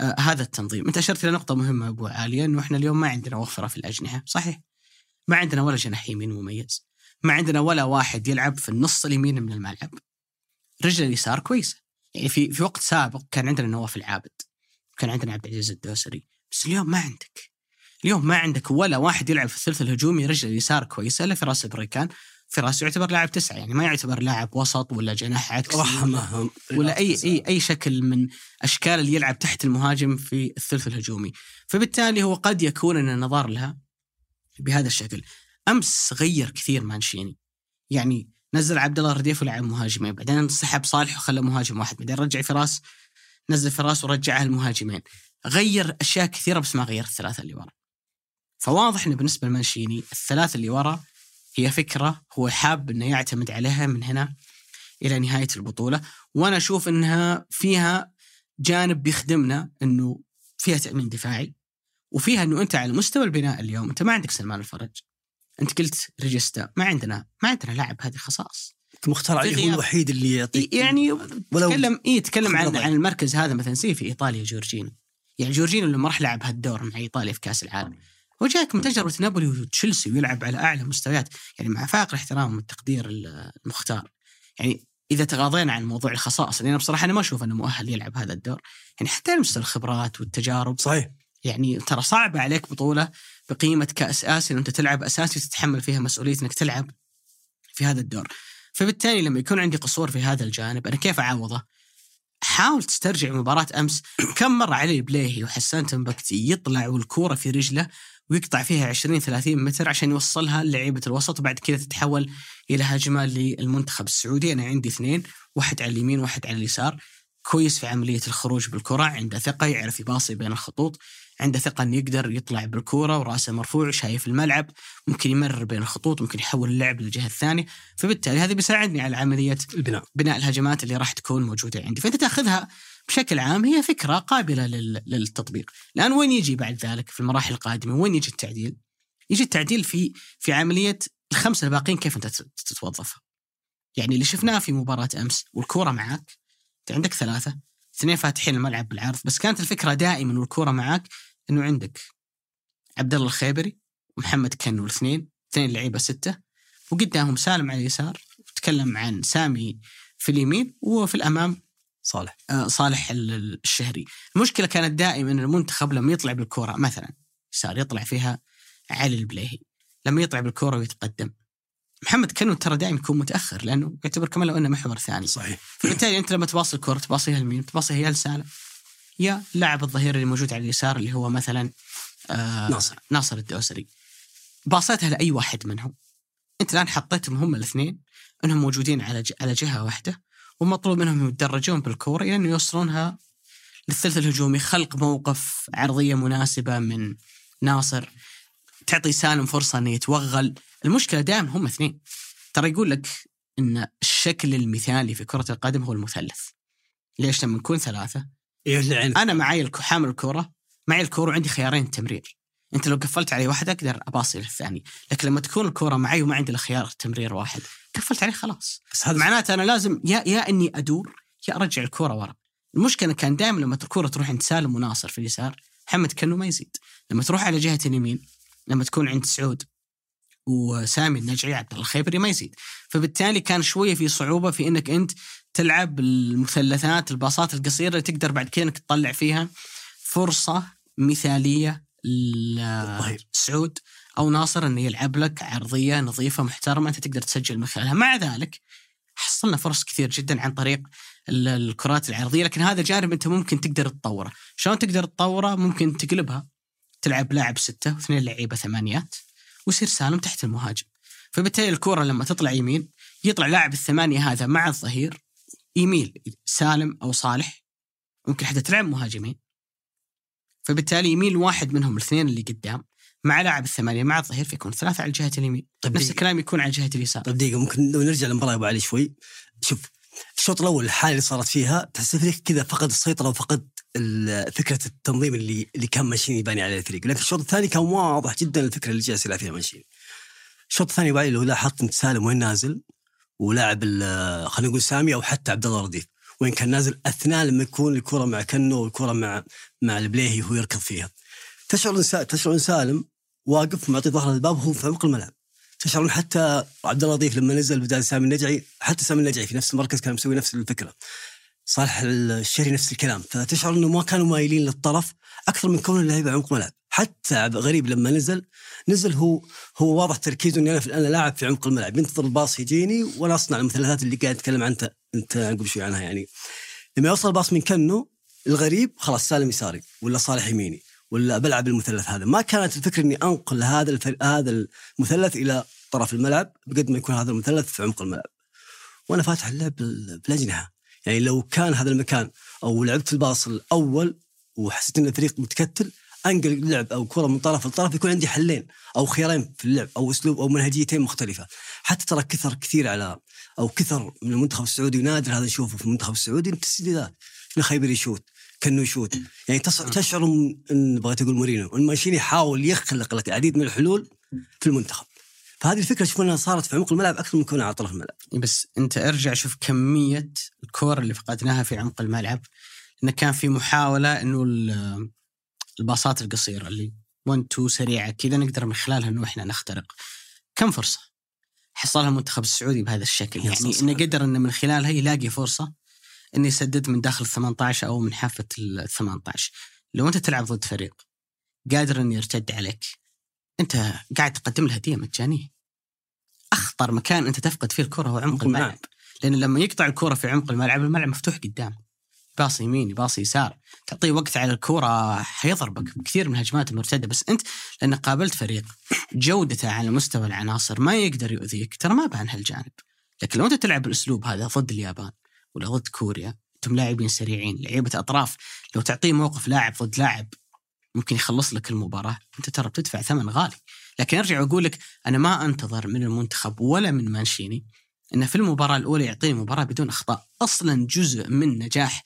Speaker 2: آه هذا التنظيم. أنت أشرت إلى نقطة مهمة أبو عالية أنه إحنا اليوم ما عندنا وفرة في الأجنحة صحيح. ما عندنا ولا جناح يمين مميز. ما عندنا ولا واحد يلعب في النص اليمين من الملعب. رجل اليسار كويسه يعني في في وقت سابق كان عندنا نواف العابد كان عندنا عبد العزيز الدوسري. بس اليوم ما عندك. اليوم ما عندك ولا واحد يلعب في الثلث الهجومي رجل اليسار كويسه الا فراس بريكان. فراس يعتبر لاعب تسعة يعني ما يعتبر لاعب وسط ولا جناح عكسي
Speaker 1: رحمه
Speaker 2: ولا أي أي أي شكل من أشكال اللي يلعب تحت المهاجم في الثلث الهجومي. فبالتالي هو قد يكون ان النظر لها بهذا الشكل. أمس غير كثير مانشيني. يعني نزل عبد الله الرديف ولعب مهاجمين بعدين سحب صالح وخلى مهاجم واحد بعدين رجع فراس نزل فراس ورجعها المهاجمين غير أشياء كثيرة بس ما غير الثلاثة اللي ورا. فواضح إنه بالنسبة لمانشيني الثلاثة اللي ورا هي فكرة هو حاب إنه يعتمد عليها من هنا إلى نهاية البطولة وأنا أشوف إنها فيها جانب بيخدمنا إنه فيها تأمين دفاعي وفيها إنه أنت على مستوى البناء اليوم أنت ما عندك سلمان الفرج. أنت قلت regista ما عندنا ما عندنا لاعب هذه الخصائص
Speaker 1: مختار علي هو الوحيد اللي يعطيك
Speaker 2: يعني تكلم إي تكلم عن عن المركز هذا مثلا سي في إيطاليا جورجينو. يعني جورجينو لما راح لعب هالدور مع إيطاليا في كأس العالم هو جاك من تجربة نابولي وتشيلسي ويلعب على أعلى مستويات. يعني مع فائق الاحترام والتقدير المختار. يعني إذا تغاضينا عن موضوع الخصائص لأن بصراحة أنا ما أشوف إنه مؤهل يلعب هذا الدور. يعني حتى على مستوى الخبرات والتجارب.
Speaker 1: صحيح.
Speaker 2: يعني ترى صعب عليك بطولة بقيمة كأس آسيا أنت تلعب أساسي وتتحمل فيها مسؤولية إنك تلعب في هذا الدور. فبالتالي لما يكون عندي قصور في هذا الجانب أنا كيف أعوضه؟ حاول تسترجع مباراة أمس. كم مرة علي بليهي وحسان تنبكتي يطلع والكورة في رجله ويقطع فيها 20 30 متر عشان يوصلها للعيبة الوسط وبعد كذا تتحول إلى هجمة للمنتخب السعودي. أنا عندي اثنين واحد على اليمين واحد على اليسار. كويس في عملية الخروج بالكرة عنده ثقة يعرف يباصي بين الخطوط. عنده ثقة إنه يقدر يطلع بالكورة ورأسه مرفوع شايف الملعب ممكن يمرر بين الخطوط ممكن يحول اللعب للجهة الثانية. فبالتالي هذا بيساعدني على عملية
Speaker 1: البناء.
Speaker 2: بناء الهجمات اللي راح تكون موجودة عندي. فأنت تأخذها بشكل عام هي فكرة قابلة للتطبيق. الآن وين يجي بعد ذلك في المراحل القادمة؟ وين يجي التعديل؟ يجي التعديل في في عملية الخمسة الباقين كيف أنت تتوظفها؟ يعني اللي شفناه في مباراة أمس والكورة معك أنت عندك ثلاثة اثنين فاتحين الملعب بالعرض بس كانت الفكرة دائما والكورة معك إنه عندك عبد الله الخيبري ومحمد كنو الاثنين اثنين لعيبة ستة وقدامهم سالم على اليسار وتكلم عن سامي في اليمين وفي الأمام
Speaker 1: صالح
Speaker 2: آه صالح الشهري. المشكلة كانت دائما المنتخب لما يطلع بالكورة مثلا يسار يطلع فيها علي البليهي لما يطلع بالكورة ويتقدم. محمد كنو ترى دائما يكون متأخر لأنه يعتبر كمان لو إنه محور ثاني.
Speaker 1: صحيح.
Speaker 2: فبالتالي أنت لما تباصي الكرة تباصيها لمين؟ تباصيها يا لسالم يا لاعب الظهير اللي موجود على اليسار اللي هو مثلا
Speaker 1: آه ناصر.
Speaker 2: ناصر الدوسري. باصيتها لأي واحد منهم. أنت الآن حطيتهم هم الاثنين إنهم موجودين على على جهة واحدة ومطلوب منهم يتدرجون بالكورة إلى أنه يوصلونها للثلث الهجومي خلق موقف عرضية مناسبة من ناصر تعطي سالم فرصة إنه يتوغل. المشكلة دائما هم اثنين. ترى يقول لك إن الشكل المثالي في كرة القدم هو المثلث. ليش؟ لما نكون ثلاثة.
Speaker 1: يلعن
Speaker 2: أنا معي حامل الكرة معي الكرة وعندي خيارين تمرير. أنت لو قفلت علي واحد أقدر أباصي للثاني. لكن لما تكون الكرة معي وما عندي إلا خيار تمرير واحد قفلت عليه خلاص.
Speaker 1: بس هذا
Speaker 2: معناته أنا لازم يا يا إني أدور يا أرجع الكرة ورا. المشكلة كان دائما لما الكرة تروح عند سالم وناصر في اليسار محمد كأنه ما يزيد. لما تروح على جهة اليمين لما تكون عند سعود وسامي النجعي عبد الله الخيبري ما يزيد. فبالتالي كان شوية في صعوبة في إنك أنت تلعب المثلثات الباصات القصيرة اللي تقدر بعد كذا إنك تطلع فيها فرصة مثالية
Speaker 1: الظهير.
Speaker 2: لسعود أو ناصر إنه يلعب لك عرضية نظيفة محترمة أنت تقدر تسجل من خلالها. مع ذلك حصلنا فرص كثير جدا عن طريق ال- الكرات العرضية لكن هذا جانب أنت ممكن تقدر تطوره. شلون تقدر تطوره؟ ممكن تقلبها تلعب لاعب ستة واثنين لعيبة ثمانيات. ويصير سالم تحت المهاجم. فبالتالي الكرة لما تطلع يمين يطلع لاعب الثمانية هذا مع الظهير يميل سالم أو صالح ممكن حتى تلعب مهاجمين. فبالتالي يميل واحد منهم الاثنين اللي قدام مع لاعب الثمانية مع الظهير فيكون ثلاثة على الجهة اليمين.
Speaker 1: طيب
Speaker 2: نفس. الكلام يكون على جهة اليسار.
Speaker 1: طيب دقيقة ممكن لو نرجع للمباراة أبو علي شوي. شوف الشوط الأول الحالة اللي صارت فيها تحس الفريق كذا فقد السيطرة وفقد فكرة التنظيم اللي اللي كان ماشيين يباني عليه الفريق. لكن الشوط الثاني كان واضح جدا الفكرة اللي جالس يلعب فيها ماشيين الشوط الثاني علي لو لاحظت انت سالم وين نازل؟ ولاعب خلينا نقول سامي أو حتى عبد الله رديف. وين كان نازل؟ أثناء لما يكون الكرة مع كنو والكرة مع مع البليهي وهو يركض فيها. تشعر تشعر إن سالم واقف معطي ظهره للباب وهو في عمق الملعب. تشعرون حتى عبد الله لطيف لما نزل بدال سامي النجعي حتى سامي النجعي في نفس المركز كان مسوي نفس الفكرة. صالح الشهري نفس الكلام. فتشعر إنه ما كانوا مايلين للطرف أكثر من كون اللعيبه عمق ملعب. حتى غريب لما نزل نزل هو هو واضح تركيزه اني أنا في أنا لاعب في عمق الملعب. ينتظر الباص يجيني وأنا أصنع المثلثات اللي قاعد أتكلم عنها. أنت قبل شوي عنها يعني. لما يوصل الباص من كنو الغريب خلاص سالم يساري ولا صالح يميني ولا بلعب المثلث هذا. ما كانت الفكرة إني أنقل هذا. هذا المثلث إلى طرف الملعب بقد ما يكون هذا المثلث في عمق الملعب. وأنا فاتح اللعب بال- بالاجنحه يعني لو كان هذا المكان أو لعبت الباص الأول وحسيت إن الفريق متكتل أنقل اللعب أو كرة من طرف لطرف يكون عندي حلين أو خيارين في اللعب أو أسلوب أو منهجيتين مختلفة. حتى ترى كثر كثير على أو كثر من المنتخب السعودي ونادر هذا نشوفه في المنتخب السعودي التسديدات خيبر يشوت كانه يشوت. يعني تص- تشعر إن بغيت أقول مورينو إن ماشيني يحاول يخلق لك العديد من الحلول في المنتخب. فهذه الفكرة أشوف إنها صارت في عمق الملعب أكثر من كونها على طرف الملعب.
Speaker 2: بس أنت أرجع شوف كمية الكور اللي فقدناها في عمق الملعب انه كان في محاولة إنه ال- الباصات القصيرة اللي 1 2 سريعة كذا نقدر من خلالها إنه إحنا نخترق كم فرصة. حصلها المنتخب السعودي بهذا الشكل. يعني. إنه قدر إنه من خلالها يلاقي فرصة إنه يسدد من داخل ال 18 أو من حافة ال 18 لو أنت تلعب ضد فريق قادر إنه يرتد عليك أنت قاعد تقدم له هديه مجانيه أخطر مكان أنت تفقد فيه الكرة هو عمق الملعب
Speaker 1: الملعب.
Speaker 2: لأن لما يقطع الكرة في عمق الملعب الملعب مفتوح قدام. باص يمين باص يسار. تعطيه وقت على الكرة حيضربك. بكثير من الهجمات المرتده بس أنت لأن قابلت فريق جودته على مستوى العناصر ما يقدر يؤذيك ترى ما بان هالجانب. لكن لو أنت تلعب بالأسلوب هذا ضد اليابان ولا ضد كوريا أنتم لاعبين سريعين لعيبة أطراف لو تعطيه موقف لاعب ضد لاعب ممكن يخلص لك المباراة أنت ترى بتدفع ثمن غالي. لكن أرجع وأقول لك أنا ما أنتظر من المنتخب ولا من مانشيني انه في المباراة الأولى يعطيني مباراة بدون أخطاء. أصلا جزء من نجاح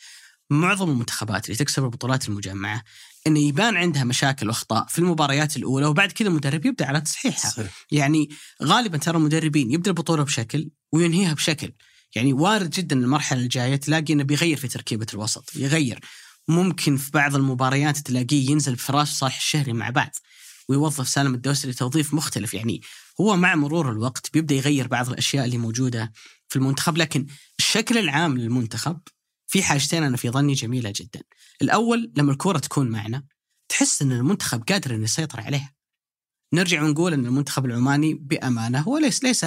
Speaker 2: معظم المنتخبات اللي تكسب البطولات المجمعة انه يبان عندها مشاكل وأخطاء في المباريات الأولى وبعد كذا المدرب يبدأ على تصحيحها.
Speaker 1: صحيح.
Speaker 2: يعني غالبا ترى المدربين يبدأ البطولة بشكل وينهيها بشكل. يعني وارد جدا المرحلة الجاية تلاقي إنه بيغير في تركيبة الوسط يغير ممكن في بعض المباريات تلاقيه ينزل بفراس وصالح الشهري مع بعض. ويوظف سالم الدوسري توظيف مختلف يعني هو مع مرور الوقت بيبدأ يغير بعض الأشياء اللي موجودة في المنتخب لكن الشكل العام للمنتخب في حاجتين أنا في ظني جميلة جدا. الأول لما الكوره تكون معنا تحس إن المنتخب قادر إنه يسيطر عليها. نرجع ونقول إن المنتخب العماني بأمانة هو ليس ليس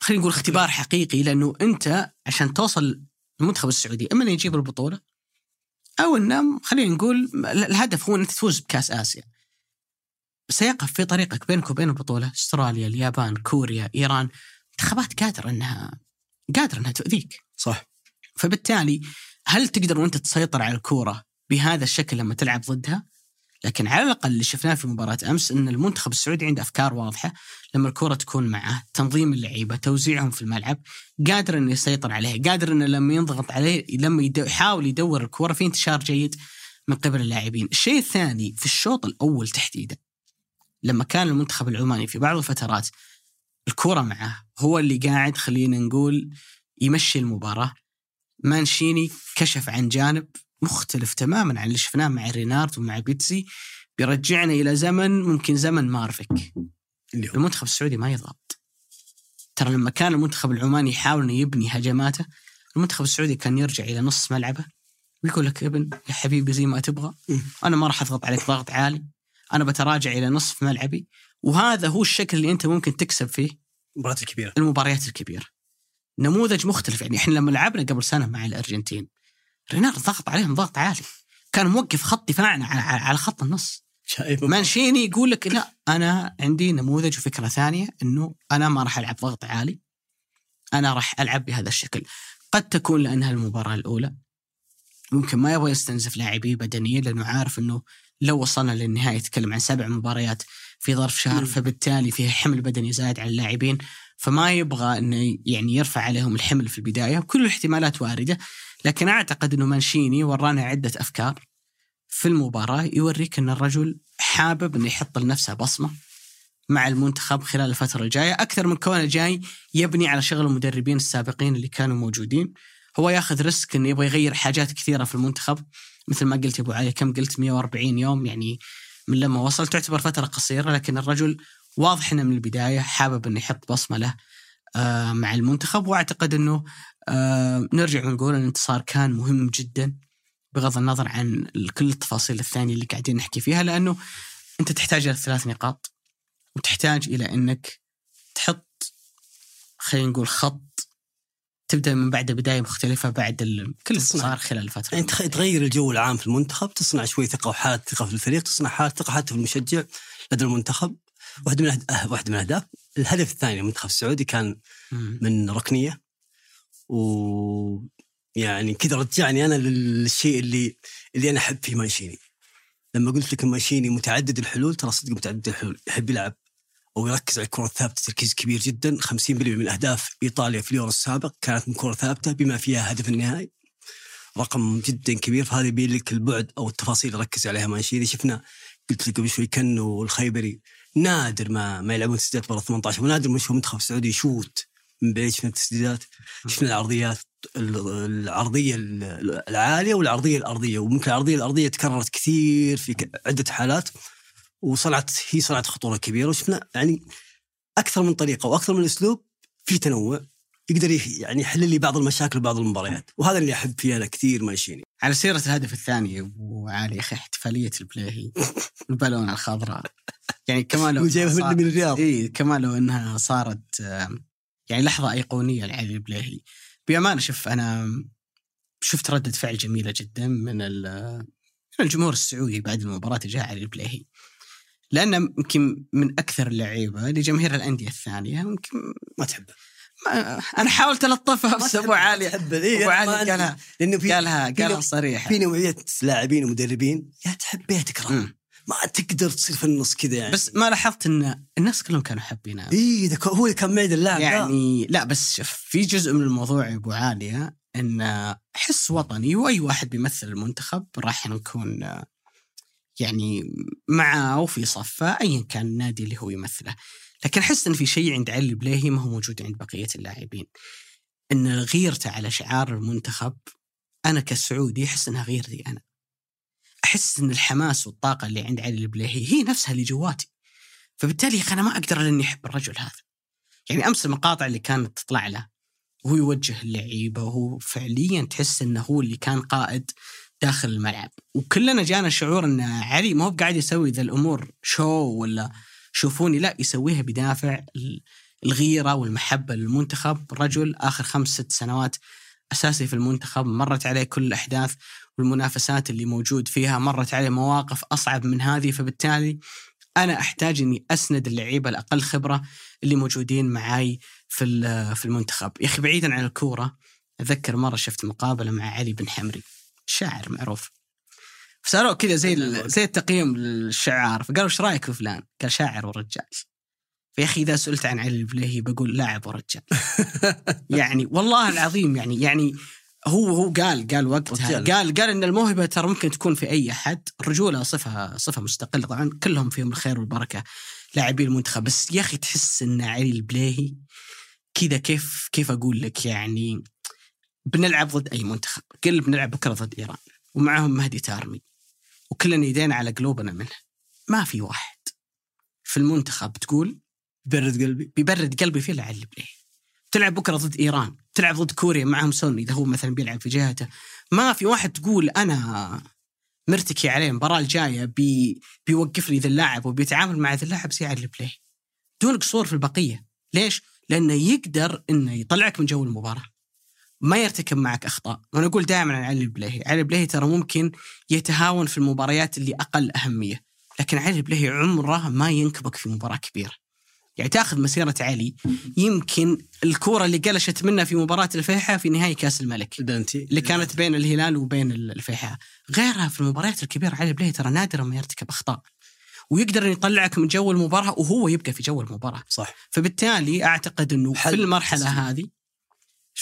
Speaker 2: خلينا نقول اختبار حقيقي لأنه أنت عشان توصل المنتخب السعودي إما إنه يجيب البطولة أو إنه خلينا نقول الهدف هو إنك تفوز بكأس آسيا. سيقف في طريقك بينك وبين البطولة أستراليا، اليابان، كوريا، إيران منتخبات قادرة إنها قادرة إنها تؤذيك.
Speaker 1: صح
Speaker 2: فبالتالي هل تقدر وأنت تسيطر على الكورة بهذا الشكل لما تلعب ضدها؟ لكن على الأقل اللي شفناه في مباراة أمس إن المنتخب السعودي عنده أفكار واضحة لما الكره تكون معه تنظيم اللعيبة توزيعهم في الملعب قادر إنه يسيطر عليها قادر إنه لما ينضغط عليه لما يحاول يدور الكره في انتشار جيد من قبل اللاعبين الشيء الثاني في الشوط الأول تحديدا لما كان المنتخب العماني في بعض الفترات الكرة معه هو اللي قاعد خلينا نقول يمشي المباراة. مانشيني كشف عن جانب مختلف تماما عن اللي شفناه مع رينارد ومع بيتزي بيرجعنا إلى زمن ممكن زمن مارفيك. المنتخب السعودي ما يضغط. ترى لما كان المنتخب العماني يحاول إنه يبني هجماته المنتخب السعودي كان يرجع إلى نص ملعبه ويقول لك ابن يا حبيبي زي ما تبغى أنا ما راح أضغط عليك ضغط عالي. أنا بتراجع إلى نصف ملعبي وهذا هو الشكل اللي أنت ممكن تكسب فيه
Speaker 1: المباريات الكبيرة.
Speaker 2: المباريات الكبيرة. نموذج مختلف يعني إحنا لما لعبنا قبل سنة مع الأرجنتين رينار ضغط عليهم ضغط عالي. كان موقف خط دفاعنا على, على خط النص. مانشيني يقول لك لا أنا عندي نموذج وفكرة ثانية إنه أنا ما راح ألعب ضغط عالي. أنا راح ألعب بهذا الشكل. قد تكون لأنها المباراة الأولى. ممكن ما يبغى يستنزف لاعبيه بدنيا لأنه عارف إنه لو وصلنا للنهاية يتكلم عن سبع مباريات في ظرف شهر
Speaker 1: مم.
Speaker 2: فبالتالي فيها حمل بدني زايد على اللاعبين. فما يبغى إنه يعني يرفع عليهم الحمل في البداية كل الاحتمالات واردة. لكن أعتقد إنه مانشيني ورانا عدة أفكار في المباراة يوريك إن الرجل حابب إنه يحط لنفسه بصمة مع المنتخب خلال الفترة الجاية. أكثر من كونه جاي يبني على شغل المدربين السابقين اللي كانوا موجودين. هو ياخذ ريسك إنه يبغى يغير حاجات كثيرة في المنتخب. مثل ما قلت يا أبو علي كم قلت؟ 140 يوم يعني من لما وصل تعتبر فترة قصيرة لكن الرجل واضح إنه من البداية حابب إنه يحط بصمة له آه، مع المنتخب. وأعتقد إنه آه، نرجع ونقول إن الانتصار كان مهم جدا بغض النظر عن كل التفاصيل الثانية اللي قاعدين نحكي فيها لأنه أنت تحتاج إلى ثلاث نقاط وتحتاج إلى إنك تحط خلينا نقول خط تبدأ من بعد بداية مختلفة بعد ال- كل. صار خلال الفترة.
Speaker 1: يعني تغير الجو العام في المنتخب تصنع شوي ثقة وحالة ثقة في الفريق تصنع حالة ثقة حتى في المشجع لدى المنتخب. واحدة من أه- واحدة من الاهداف الهدف الثاني للمنتخب السعودي كان. من ركنية. و يعني كذا رجعني أنا للشيء اللي اللي أنا أحب فيه مانشيني. لما قلت لك مانشيني متعدد الحلول ترى صدق متعدد الحلول. يحب يلعب أو يركز على الكرة الثابتة تركيز كبير جدا. 50% من أهداف إيطاليا في اليورو السابق كانت من كرة ثابتة بما فيها هدف النهائي. رقم جدا كبير. فهذا يبين لك البعد أو التفاصيل اللي ركز عليها مانشيني. شفنا قلت لك قبل شوي كنو والخيبري نادر ما ما يلعبون تسديدات برا 18 ونادر ما نشوف المنتخب السعودي يشوت من بعيد شفنا التسديدات. شفنا العرضيات ال- العرضية ال- العالية والعرضية الأرضية وممكن العرضية الأرضية تكررت كثير في عدة حالات. وصنعت هي صنعت خطورة كبيرة وشفنا يعني أكثر من طريقة وأكثر من أسلوب في تنوع يقدر يعني يحل لي بعض المشاكل وبعض المباريات. وهذا اللي أحب فيه أنا كثير مانشيني
Speaker 2: على سيرة الهدف الثاني ابو علي أخي احتفالية البلاهي البالونة الخضراء. يعني كمان لو
Speaker 1: وجايبها
Speaker 2: صار-
Speaker 1: من من الرياض.
Speaker 2: اي كمان لو إنها صارت يعني لحظة أيقونية لعلي البلاهي. بأمانة شوف أنا شفت ردة فعل جميلة جدا من ال- من الجمهور السعودي بعد المباراة تجاه علي البلاهي. لأنه يمكن من أكثر اللعيبة لجماهير الأندية الثانية يمكن
Speaker 1: ما تحبه.
Speaker 2: ما أنا حاولت ألطفها بس أبو علي. أبو
Speaker 1: إيه
Speaker 2: علي
Speaker 1: ما عندي.
Speaker 2: قالها
Speaker 1: لأنه في
Speaker 2: قالها قالها صريحة.
Speaker 1: في نوعية لاعبين ومدربين يا تحب يا تكره. ما تقدر تصير في النص كذا يعني.
Speaker 2: بس ما لاحظت إن الناس كلهم كانوا حابينها
Speaker 1: اي هو كان معد اللاعب يعني
Speaker 2: لا بس شوف في جزء من الموضوع يا أبو عاليه إن حس وطني وأي واحد بيمثل المنتخب راح نكون يعني معه وفي صفه ايا كان النادي اللي هو يمثله. لكن أحس إن في شيء عند علي البليهي ما هو موجود عند بقية اللاعبين. إن غيرته على شعار المنتخب أنا كسعودي أحس إنها غيرتي أنا. أحس إن الحماس والطاقة اللي عند علي البليهي هي نفسها اللي جواتي. فبالتالي أنا ما أقدر إلا إني أحب الرجل هذا. يعني أمس المقاطع اللي كانت تطلع له وهو يوجه اللعيبة وهو فعليا تحس إنه هو اللي كان قائد داخل الملعب. وكلنا جانا شعور إن علي ما هو قاعد يسوي ذا الأمور شو ولا شوفوني لا يسويها بدافع ال- الغيرة والمحبة للمنتخب. رجل آخر خمس ست سنوات أساسي في المنتخب مرت عليه كل الأحداث والمنافسات اللي موجود فيها مرت عليه مواقف أصعب من هذه. فبالتالي أنا أحتاج إني أسند اللعيبة الأقل خبرة اللي موجودين معاي في في المنتخب. يا أخي بعيدا عن الكورة اتذكر مرة شفت مقابلة مع علي بن حمري. شاعر معروف. فسالوه كذا زي زي التقييم للشعار. فقالوا إيش رأيك في فلان؟ قال شاعر ورجال. فيا أخي إذا سئلت عن علي البليهي بقول لاعب ورجال. يعني والله العظيم يعني يعني هو هو قال قال وقتها. قال قال إن الموهبة ترى ممكن تكون في أي أحد. الرجوله صفه صفة مستقلة طبعا. كلهم فيهم الخير والبركة. لاعبي المنتخب. بس يا أخي تحس إن علي البليهي كذا كيف كيف أقول لك يعني بنلعب ضد أي منتخب. قل بنلعب بكرة ضد إيران. ومعهم مهدي تارمي. وكلنا يدينا على قلوبنا منه. ما في واحد في المنتخب تقول
Speaker 1: برد قلبي.
Speaker 2: بيبرد قلبي فيه الا علي البليهي تلعب بكرة ضد إيران. تلعب ضد كوريا معهم سون إذا هو مثلا بيلعب في جهته. ما في واحد تقول أنا مرتكي عليه المباراة الجاية بي بيوقف لي ذا اللاعب وبيتعامل مع ذا اللاعب زي علي البليهي دون قصور في البقية. ليش؟ لأنه يقدر إنه يطلعك من جو المباراة. ما يرتكب معك أخطاء. وأنا أقول دائما عن علي البليهي علي البليهي ترى ممكن يتهاون في المباريات اللي أقل أهمية لكن علي البليهي عمره ما ينكبك في مباراة كبيرة. يعني تأخذ مسيرة علي يمكن الكورة اللي قلشت منه في مباراة الفيحاء في نهائي كأس الملك.
Speaker 1: دانتي
Speaker 2: اللي كانت بين الهلال وبين الفيحاء. غيرها في المباريات الكبيرة علي البليهي ترى نادرا ما يرتكب أخطاء. ويقدر يطلعك من جو المباراة وهو يبقى في جو المباراة.
Speaker 1: صح.
Speaker 2: فبالتالي أعتقد إنه في
Speaker 1: حل.
Speaker 2: المرحلة هذه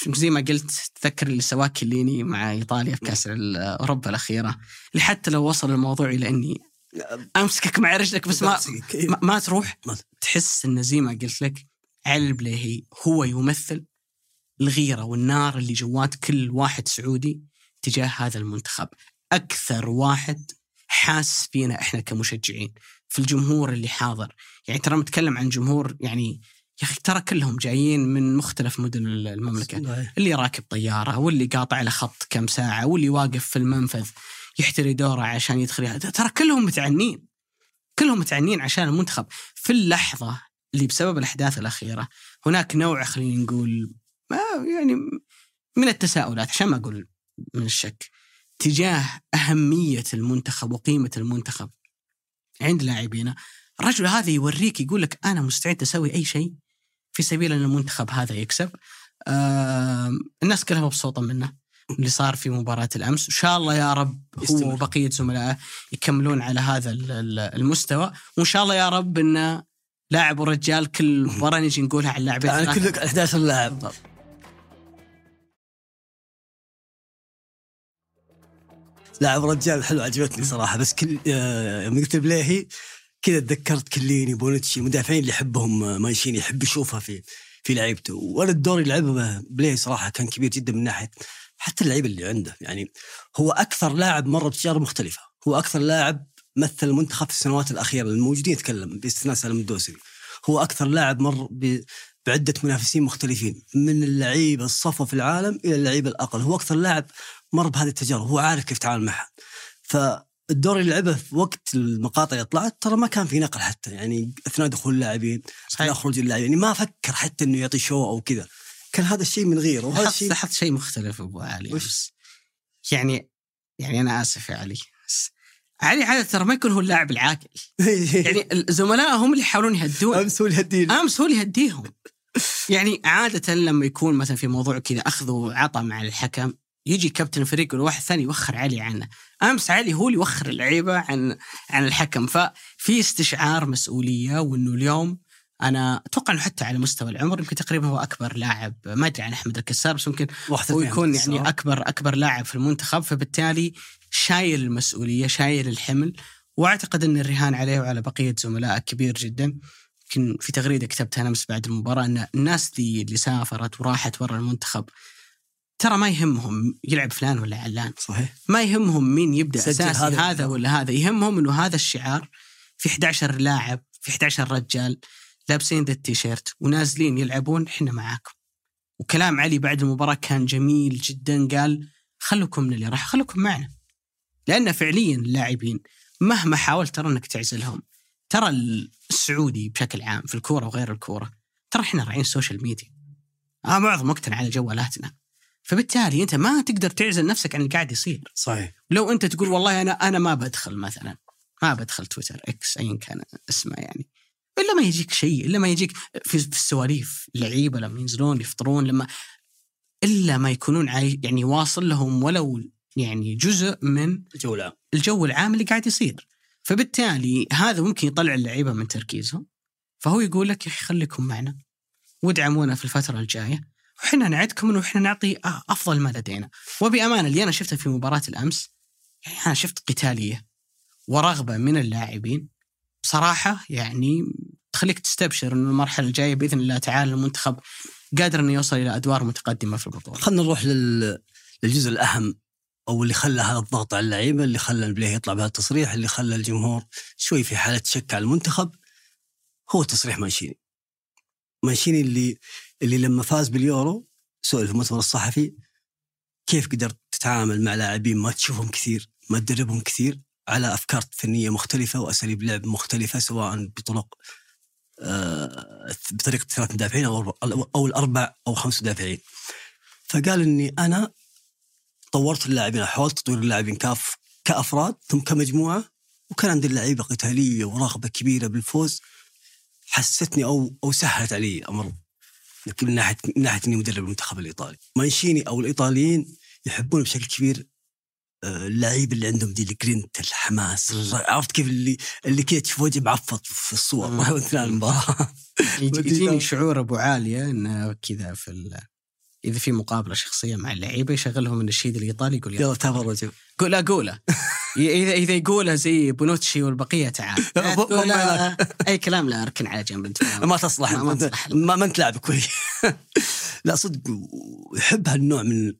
Speaker 2: زي ما قلت تذكر اللي سواه كليني مع إيطاليا في كأس اوروبا الأخيرة اللي حتى لو وصل الموضوع إلى إني أمسكك مع رجلك بس ما ما, ما تروح تحس انه زي ما قلت لك علي البليهي هو يمثل الغيرة والنار اللي جوات كل واحد سعودي تجاه هذا المنتخب. أكثر واحد حاس فينا إحنا كمشجعين. في الجمهور اللي حاضر. يعني ترى متكلم عن جمهور يعني يا أخي ترى كلهم جايين من مختلف مدن المملكة. اللي راكب طيارة واللي قاطع له خط كم ساعة واللي واقف في المنفذ يحتري دوره عشان يدخل. ترى كلهم متعنين. كلهم متعنين عشان المنتخب. في اللحظة اللي بسبب الأحداث الأخيرة هناك نوع خلينا نقول ما يعني من التساؤلات عشان ما أقول من الشك تجاه أهمية المنتخب وقيمة المنتخب عند لاعبينا الرجل هذا يوريك يقول لك أنا مستعد أسوي أي شيء. في سبيل أن المنتخب هذا يكسب. آه الناس كلها مبسوطة منه اللي صار في مباراة الأمس. وإن شاء الله يا رب هو. وبقية زملائه يكملون على هذا ال- ال- المستوى. وإن شاء الله يا رب أن لاعب ورجال كل مباراة نجي نقولها عن لاعبين
Speaker 1: يعني
Speaker 2: ثلاثة.
Speaker 1: كل 11 لاعب لاعب رجال حلو عجبتني صراحة. بس كل آه، يوم قلت بليهي كذا تذكرت كليني بونتشي مدافعين اللي يحبهم آه، مايشيني يحب يشوفها في في لعيبته. وأنا الدور اللي لعبه بليهي صراحة كان كبير جدا من ناحية حتى اللعيبة اللي عنده. يعني هو أكثر لاعب مر بتجارب مختلفة. هو أكثر لاعب مثل المنتخب في السنوات الأخيرة الموجودين يتكلم باستثناء سالم الدوسري. هو أكثر لاعب مر ب بعدة منافسين مختلفين من اللعيبه الصفوة في العالم إلى اللعيبه الأقل. هو أكثر لاعب مر بهذه التجارب. هو عارف كيف يتعامل معها. فالدور اللي لعبه في وقت المقاطع اللي طلعت ترى ما كان في نقل حتى. يعني اثناء دخول اللاعبين أثناء خروج اللاعبين يعني ما فكر حتى إنه يعطي شو أو كذا. كان هذا الشيء من غيره. وهذا الشيء
Speaker 2: لاحظت شيء مختلف أبو علي.
Speaker 1: وش؟
Speaker 2: يعني يعني أنا آسف يا علي. بس علي عادة ترى ما يكون هو اللاعب العاقل. يعني الزملاء هم اللي يحاولون يهدون.
Speaker 1: أمس هو الهدين
Speaker 2: أمس هو اللي يهديهم. يعني عادة لما يكون مثلا في موضوع كذا اخذ وعطى مع الحكم يجي كابتن الفريق والواحد ثاني يوخر علي عنه. امس علي هو اللي يوخر اللعيبة عن عن الحكم. ففي استشعار مسؤولية وإنه اليوم أنا أتوقع إنه حتى على مستوى العمر يمكن تقريبا هو أكبر لاعب. ما أدري عن أحمد الكسار بس ممكن هو يكون؟ يعني اكبر أكبر لاعب في المنتخب. فبالتالي شايل المسؤولية شايل الحمل. وأعتقد إن الرهان عليه وعلى بقية زملائه كبير جدا. يمكن في تغريدة كتبتها أمس بعد المباراة إن الناس دي اللي سافرت وراحت برا المنتخب ترى ما يهمهم يلعب فلان ولا علان.
Speaker 1: صحيح.
Speaker 2: ما يهمهم مين
Speaker 1: يبدأ
Speaker 2: أساسي
Speaker 1: هذا.
Speaker 2: هذا. ولا هذا. يهمهم إنه هذا الشعار في 11 لاعب في 11 رجال لابسين ذا التيشيرت ونازلين يلعبون إحنا معاكم. وكلام علي بعد المباراة كان جميل جدا قال خلوكم من اللي راح خلوكم معنا. لأن فعليا اللاعبين مهما حاولت ترى إنك تعزلهم. ترى السعودي بشكل عام في الكورة وغير الكورة ترى إحنا راعين ال social media آه معظم وقتنا على جوالاتنا. فبالتالي أنت ما تقدر تعزل نفسك عن اللي قاعد يصير.
Speaker 1: صحيح.
Speaker 2: لو أنت تقول والله أنا أنا ما بدخل مثلا ما بدخل تويتر إكس ايا كان اسمه يعني. إلا ما يجيك شيء إلا ما يجيك في, في السواليف لعيبه لما ينزلون يفطرون لما إلا ما يكونون عاي يعني واصل لهم ولو يعني جزء من
Speaker 1: جو العام.
Speaker 2: الجو العام اللي قاعد يصير. فبالتالي هذا ممكن يطلع اللعيبة من تركيزهم. فهو يقول لك يا أخي خليكم معنا. وادعمونا في الفترة الجاية. وحنا نعدكم انه إحنا نعطي أفضل ما لدينا وبأمانة اللي أنا شفته في مباراة الأمس يعني أنا شفت قتالية ورغبة من اللاعبين بصراحة يعني تخليك تستبشر إنه المرحلة الجاية بإذن الله تعالى المنتخب قادر إنه يوصل إلى أدوار متقدمة في البطولة.
Speaker 1: خلينا نروح لل... للجزء الأهم أو اللي خلى هذا الضغط على اللعيبة اللي خلى البليه يطلع بهذا التصريح اللي خلى الجمهور شوي في حالة شك على المنتخب هو تصريح مانشيني. مانشيني اللي اللي لما فاز باليورو سئل في المؤتمر الصحفي كيف قدرت تتعامل مع لاعبين ما تشوفهم كثير ما تدربهم كثير على أفكار فنية مختلفة وأساليب لعب مختلفة سواء بطرق آه، بطريقة ثلاث مدافعين أو أو الأربع أو خمس مدافعين. فقال إني أنا طورت اللاعبين حاولت تطوير اللاعبين كاف كأفراد ثم كمجموعة وكان عندي اللعيبة قتالية ورغبة كبيرة بالفوز حستني أو أو سهلت علي من ناحيه من ناحية إني مدرب المنتخب الإيطالي. مانشيني أو الإيطاليين يحبون بشكل كبير آه، اللعيبه اللي عندهم دي الجرينت الحماس عرفت كيف اللي اللي كذا تشوف وجه معفط في الصور اثناء المباراة.
Speaker 2: يجيني شعور أبو عالية إنه كذا في إذا في مقابلة شخصية مع اللعيبة يشغلهم النشيد الإيطالي يقول
Speaker 1: يلا تفرجوا
Speaker 2: قول قوله إذا إذا يقولها زي بونوتشي والبقية تعال. أي كلام لا أركن على جنب
Speaker 1: ما تصلح. ما, تصلح. ما, ما أنت لاعب كويس. لا صدق يحب هالنوع من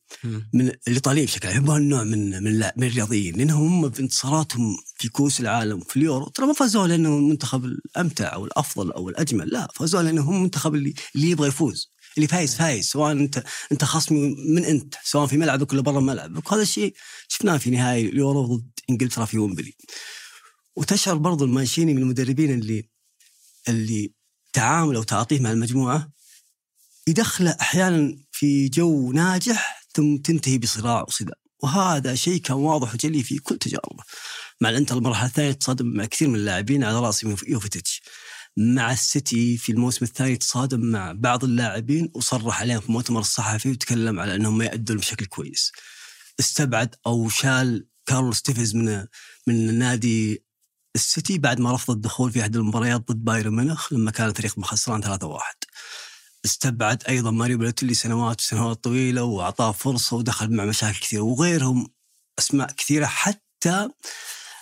Speaker 1: من الإيطاليين بشكل عام. يحبوا هالنوع من من من الرياضيين. لأنهم هم بانتصاراتهم في كؤوس العالم في اليورو. ترى ما فازوا لأنه المنتخب الأمتع أو الأفضل أو الأجمل. لا فازوا لأنه هم المنتخب اللي اللي يبغى يفوز. اللي فايز فايز سواء أنت أنت خصمي من أنت سواء في ملعبك ولا برا ملعبك وهذا الشيء شفناه في نهائي اليورو ضد إنجلترا في ومبلي وتشعر برضو المانشيني من المدربين اللي اللي تعامله وتعاطيه مع المجموعة يدخله أحيانا في جو ناجح ثم تنتهي بصراع وصدام وهذا شيء كان واضح وجلي في كل تجاربه. مع الإنتر المرحلة الثانية تصادم مع كثير من اللاعبين على راسهم يوفيتيتش مع السيتي في الموسم الثاني تصادم مع بعض اللاعبين وصرح عليهم في المؤتمر الصحفي وتكلم على أنهم ما يأدون بشكل كويس. استبعد أو شال كارلوس تيفيز من من نادي السيتي بعد ما رفض الدخول في أحد المباريات ضد بايرن ميونخ لما كان الفريق خسران 3-1. استبعد أيضا ماريو بالوتيلي سنوات وسنوات طويلة وأعطاه فرصة ودخل مع مشاكل كثيرة وغيرهم أسماء كثيرة حتى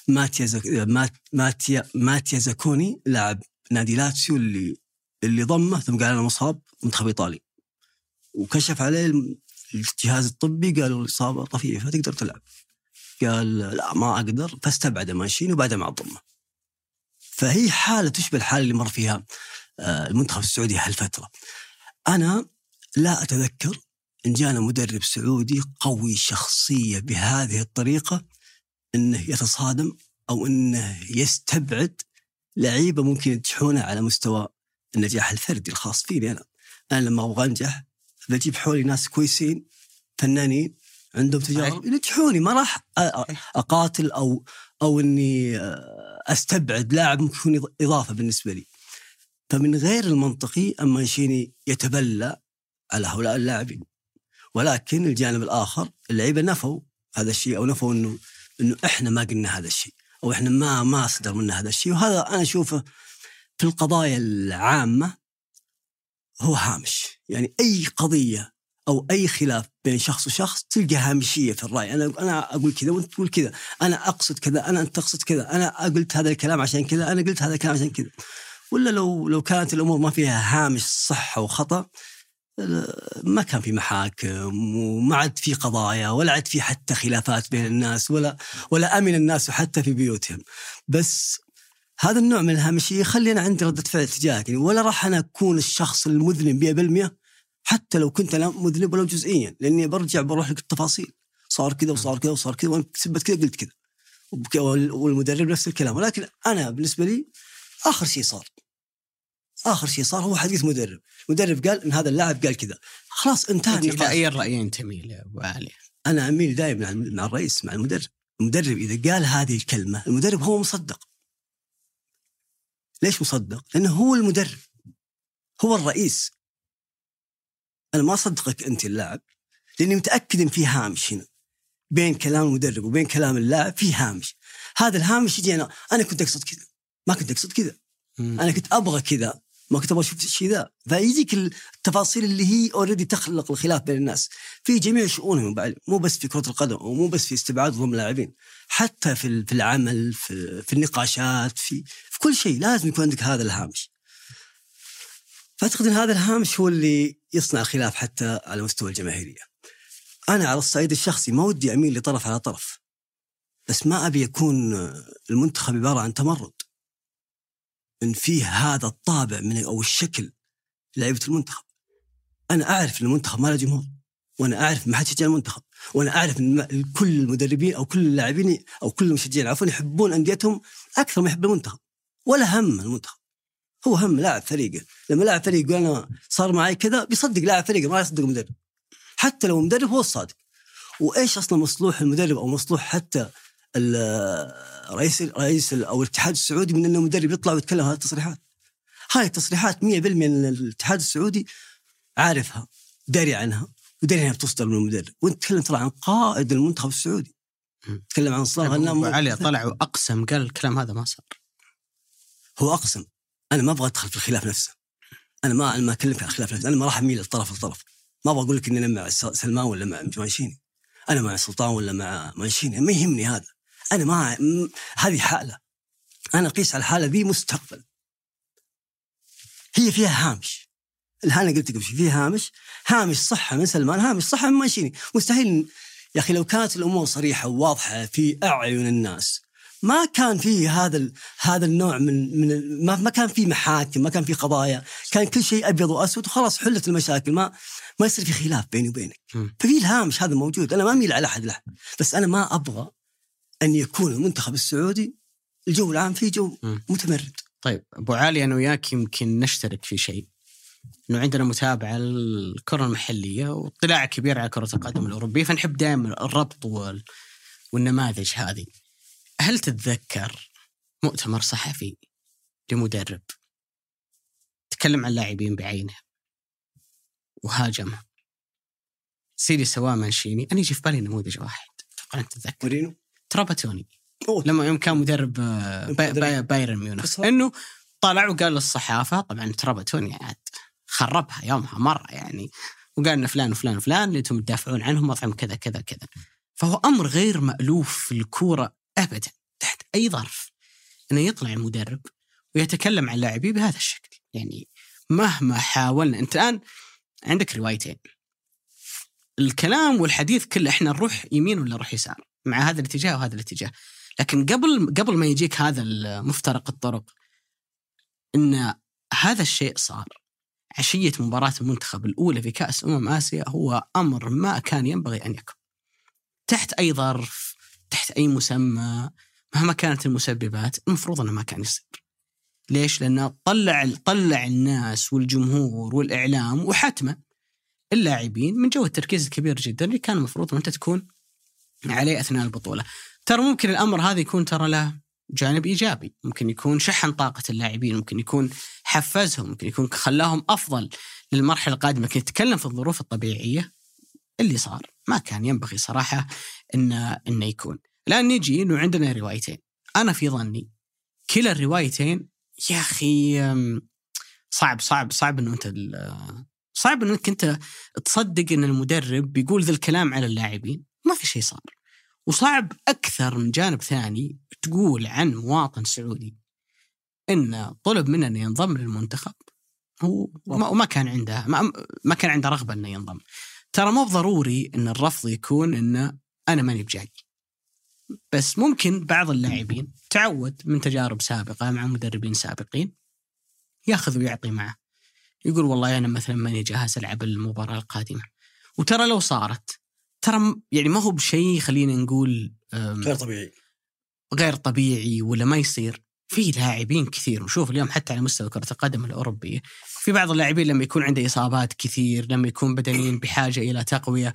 Speaker 1: ماتيا ماتيا ماتيا زاكاني لاعب نادي لاتسيو اللي اللي ضمه ثم قال أنا مصاب منتخب إيطالي. وكشف عليه الجهاز الطبي قالوا الإصابة طفيفه تقدر تلعب. قال لا ما أقدر فاستبعد مانشيني وبعدها مع الضمه فهي حالة تشبه الحالة اللي مر فيها آه، المنتخب السعودي هالفترة. أنا لا أتذكر إن جانا مدرب سعودي قوي شخصية بهذه الطريقة إنه يتصادم أو إنه يستبعد لعيبة ممكن ينجحونه على مستوى النجاح الفردي الخاص فيني أنا. أنا لما أبغى أنجح بجيب حولي ناس كويسين فنانين عندهم تجارب ينجحوني ما راح أقاتل أو أو إني أستبعد لاعب ممكن يكون إضافة بالنسبة لي. فمن غير المنطقي أما يشيني يتبلى على هؤلاء اللاعبين. ولكن الجانب الآخر اللعيبة نفوا هذا الشيء أو نفوا إنه إنه إحنا ما قلنا هذا الشيء. أو إحنا ما ما صدر منا هذا الشيء. وهذا أنا أشوفه في القضايا العامة هو هامش. يعني أي قضية أو أي خلاف بين شخص وشخص تلقى هامشية في الرأي. أنا أنا أقول كذا وأنت تقول كذا. أنا أقصد كذا أنا أنت تقصد كذا. أنا قلت هذا الكلام عشان كذا أنا قلت هذا الكلام عشان كذا. ولا لو لو كانت الأمور ما فيها هامش صحه وخطأ ما كان في محاكم وما عاد في قضايا ولا عاد في حتى خلافات بين الناس ولا ولا أمن الناس حتى في بيوتهم. بس هذا النوع من الهامشيه يخلي أنا عندي ردة فعل تجاهك. يعني ولا راح أنا أكون الشخص المذنب 100% حتى لو كنت أنا مذنب ولو جزئيا لأني برجع بروح لك التفاصيل. صار كذا وصار كذا وصار كذا وأنا سبت كذا قلت كذا. والمدرب نفس الكلام. ولكن أنا بالنسبة لي آخر شيء صار. آخر شيء صار هو حديث مدرب. مدرب قال إن هذا اللاعب قال كذا. خلاص انتهى
Speaker 2: النقاش. اي تميل يا أبو علي.
Speaker 1: أنا أميل دائما مع الرئيس مع المدرب. المدرب إذا قال هذه الكلمة المدرب هو مصدق. ليش مصدق؟ لأنه هو المدرب. هو الرئيس. أنا ما أصدقك أنت اللاعب لأني متأكد إن في هامش هنا. بين كلام المدرب وبين كلام اللاعب في هامش. هذا الهامش يجي أنا أنا كنت أقصد كذا. ما كنت أقصد كذا. أنا كنت أبغى كذا. ما كنت أبغى أشوف الشيء ذا. فيجيك التفاصيل اللي هي already تخلق الخلاف بين الناس. في جميع شؤونهم بعد مو بس في كرة القدم ومو بس في استبعاد ضم اللاعبين حتى في في العمل في, في النقاشات في في كل شيء. لازم يكون عندك هذا الهامش. فأعتقد إن هذا الهامش هو اللي يصنع الخلاف حتى على مستوى الجماهيرية. أنا على الصعيد الشخصي ما ودي أميل لطرف على طرف. بس ما أبي يكون المنتخب عبارة عن تمرد. إن فيه هذا الطابع من أو الشكل لعيبة المنتخب. أنا أعرف إن المنتخب ما له جمهور وأنا أعرف ما حد يشجع المنتخب وأنا أعرف إن كل المدربين أو كل اللاعبين أو كل المشجعين عفوا يحبون أنديتهم أكثر ما يحب المنتخب ولا هم المنتخب. هو هم لاعب فريقه لما لاعب فريق يقول أنا صار معي كذا بيصدق لاعب فريقه ما يصدق المدرب حتى لو مدرب هو الصادق. وإيش أصلا مصلوح المدرب أو مصلوح حتى رئيس رئيس أو الاتحاد السعودي من إنه المدرب يطلع ويتكلم هذه التصريحات. هاي التصريحات 100% من الاتحاد السعودي عارفها داري عنها وداري انها بتصدر من المدرب. وانت تتكلم ترى عن قائد المنتخب السعودي.
Speaker 2: مم.
Speaker 1: تكلم عن صلاح
Speaker 2: أبو
Speaker 1: غنام
Speaker 2: علي طلع وأقسم قال الكلام هذا ما صار.
Speaker 1: هو أقسم. أنا ما أبغى أدخل في الخلاف نفسه. أنا ما أنا ما اكلمك عن الخلاف نفسه. أنا ما راح أميل لطرف لطرف. ما أبغى أقول لك إني أنا مع سلمان ولا مع مانشيني أنا مع سلطان ولا مع مانشيني ما يهمني هذا. أنا ما هذه حالة. أنا أقيس على الحالة ذي مستقبل. هي فيها هامش. الهانة قلت قبل شوي فيها هامش. هامش صحة من سلمان هامش صحة من مانشيني مستحيل يا أخي لو كانت الأمور صريحة وواضحة في أعين الناس ما كان في هذا ال- هذا النوع من من ما, ما كان في محاكم ما كان في قضايا. كان كل شيء أبيض وأسود وخلاص حلت المشاكل. ما ما يصير في خلاف بيني وبينك. ففي الهامش هذا موجود. أنا ما أميل على أحد له بس أنا ما أبغى أن يكون المنتخب السعودي الجو العام فيه جو. متمرد.
Speaker 2: طيب أبو علي أنا وياك يمكن نشترك في شيء. إنه عندنا متابعه للكره المحلية واطلاع كبير على كرة القدم الأوروبية فنحب دائما الربط وال... والنماذج هذه. هل تتذكر مؤتمر صحفي لمدرب تكلم عن لاعبين بعينه وهاجمه؟ سيدي سواء مانشيني أنا يجي في بالي نموذج واحد أتوقع انت تتذكر.
Speaker 1: مورينو
Speaker 2: تراباتوني
Speaker 1: أوه.
Speaker 2: لما يوم كان مدرب آه، باي- باي- بايرن ميونخ. إنه طلع وقال للصحافة طبعا تراباتوني عاد خربها يومها مرة يعني. وقال ان فلان وفلان وفلان اللي أنتم تدافعون عنهم مطعم كذا كذا كذا. فهو أمر غير مألوف في الكورة ابدا تحت أي ظرف. إنه يطلع المدرب ويتكلم عن لاعبيه بهذا الشكل. يعني مهما حاولنا. أنت الآن عندك روايتين. الكلام والحديث كله إحنا نروح يمين ولا نروح يسار؟ مع هذا الاتجاه وهذا الاتجاه. لكن قبل قبل ما يجيك هذا مفترق الطرق إن هذا الشيء صار. عشية مباراة المنتخب الأولى في كأس أمم آسيا هو أمر ما كان ينبغي أن يكون. تحت أي ظرف تحت أي مسمى مهما كانت المسببات المفروض إنه ما كان يصير. ليش؟ لأنه طلع طلع الناس والجمهور والإعلام وحتما اللاعبين من جو التركيز الكبير جدا اللي كان المفروض أنت تكون عليه أثناء البطولة. ترى ممكن الأمر هذا يكون ترى له جانب إيجابي، ممكن يكون شحن طاقة اللاعبين، ممكن يكون حفزهم، ممكن يكون خلاهم أفضل للمرحلة القادمة، لكن نتكلم في الظروف الطبيعية اللي صار. ما كان ينبغي صراحة إنه إنه يكون. الآن نجي إنه عندنا روايتين، أنا في ظني كلا الروايتين يا أخي صعب صعب صعب إنه أنت صعب إنك أنت تصدق إن المدرب بيقول ذا الكلام على اللاعبين. ما في شيء صار. وصعب أكثر من جانب ثاني تقول عن مواطن سعودي انه طلب منه انه ينضم للمنتخب. هو وما, كان عنده ما, ما كان عنده رغبة إنه ينضم. ترى مو ضروري إن الرفض يكون انه أنا ماني بجاي. بس ممكن بعض اللاعبين تعود من تجارب سابقة مع مدربين سابقين ياخذ ويعطي معه. يقول والله أنا مثلا ماني جاهز ألعب المباراة القادمة. وترى لو صارت ترى يعني ما هو بشيء خلينا نقول
Speaker 1: غير طبيعي.
Speaker 2: غير طبيعي ولا ما يصير. في لاعبين كثير. نشوف اليوم حتى على مستوى كرة القدم الأوروبية في بعض اللاعبين لما يكون عنده إصابات كثير لما يكون بدنيا بحاجة إلى تقوية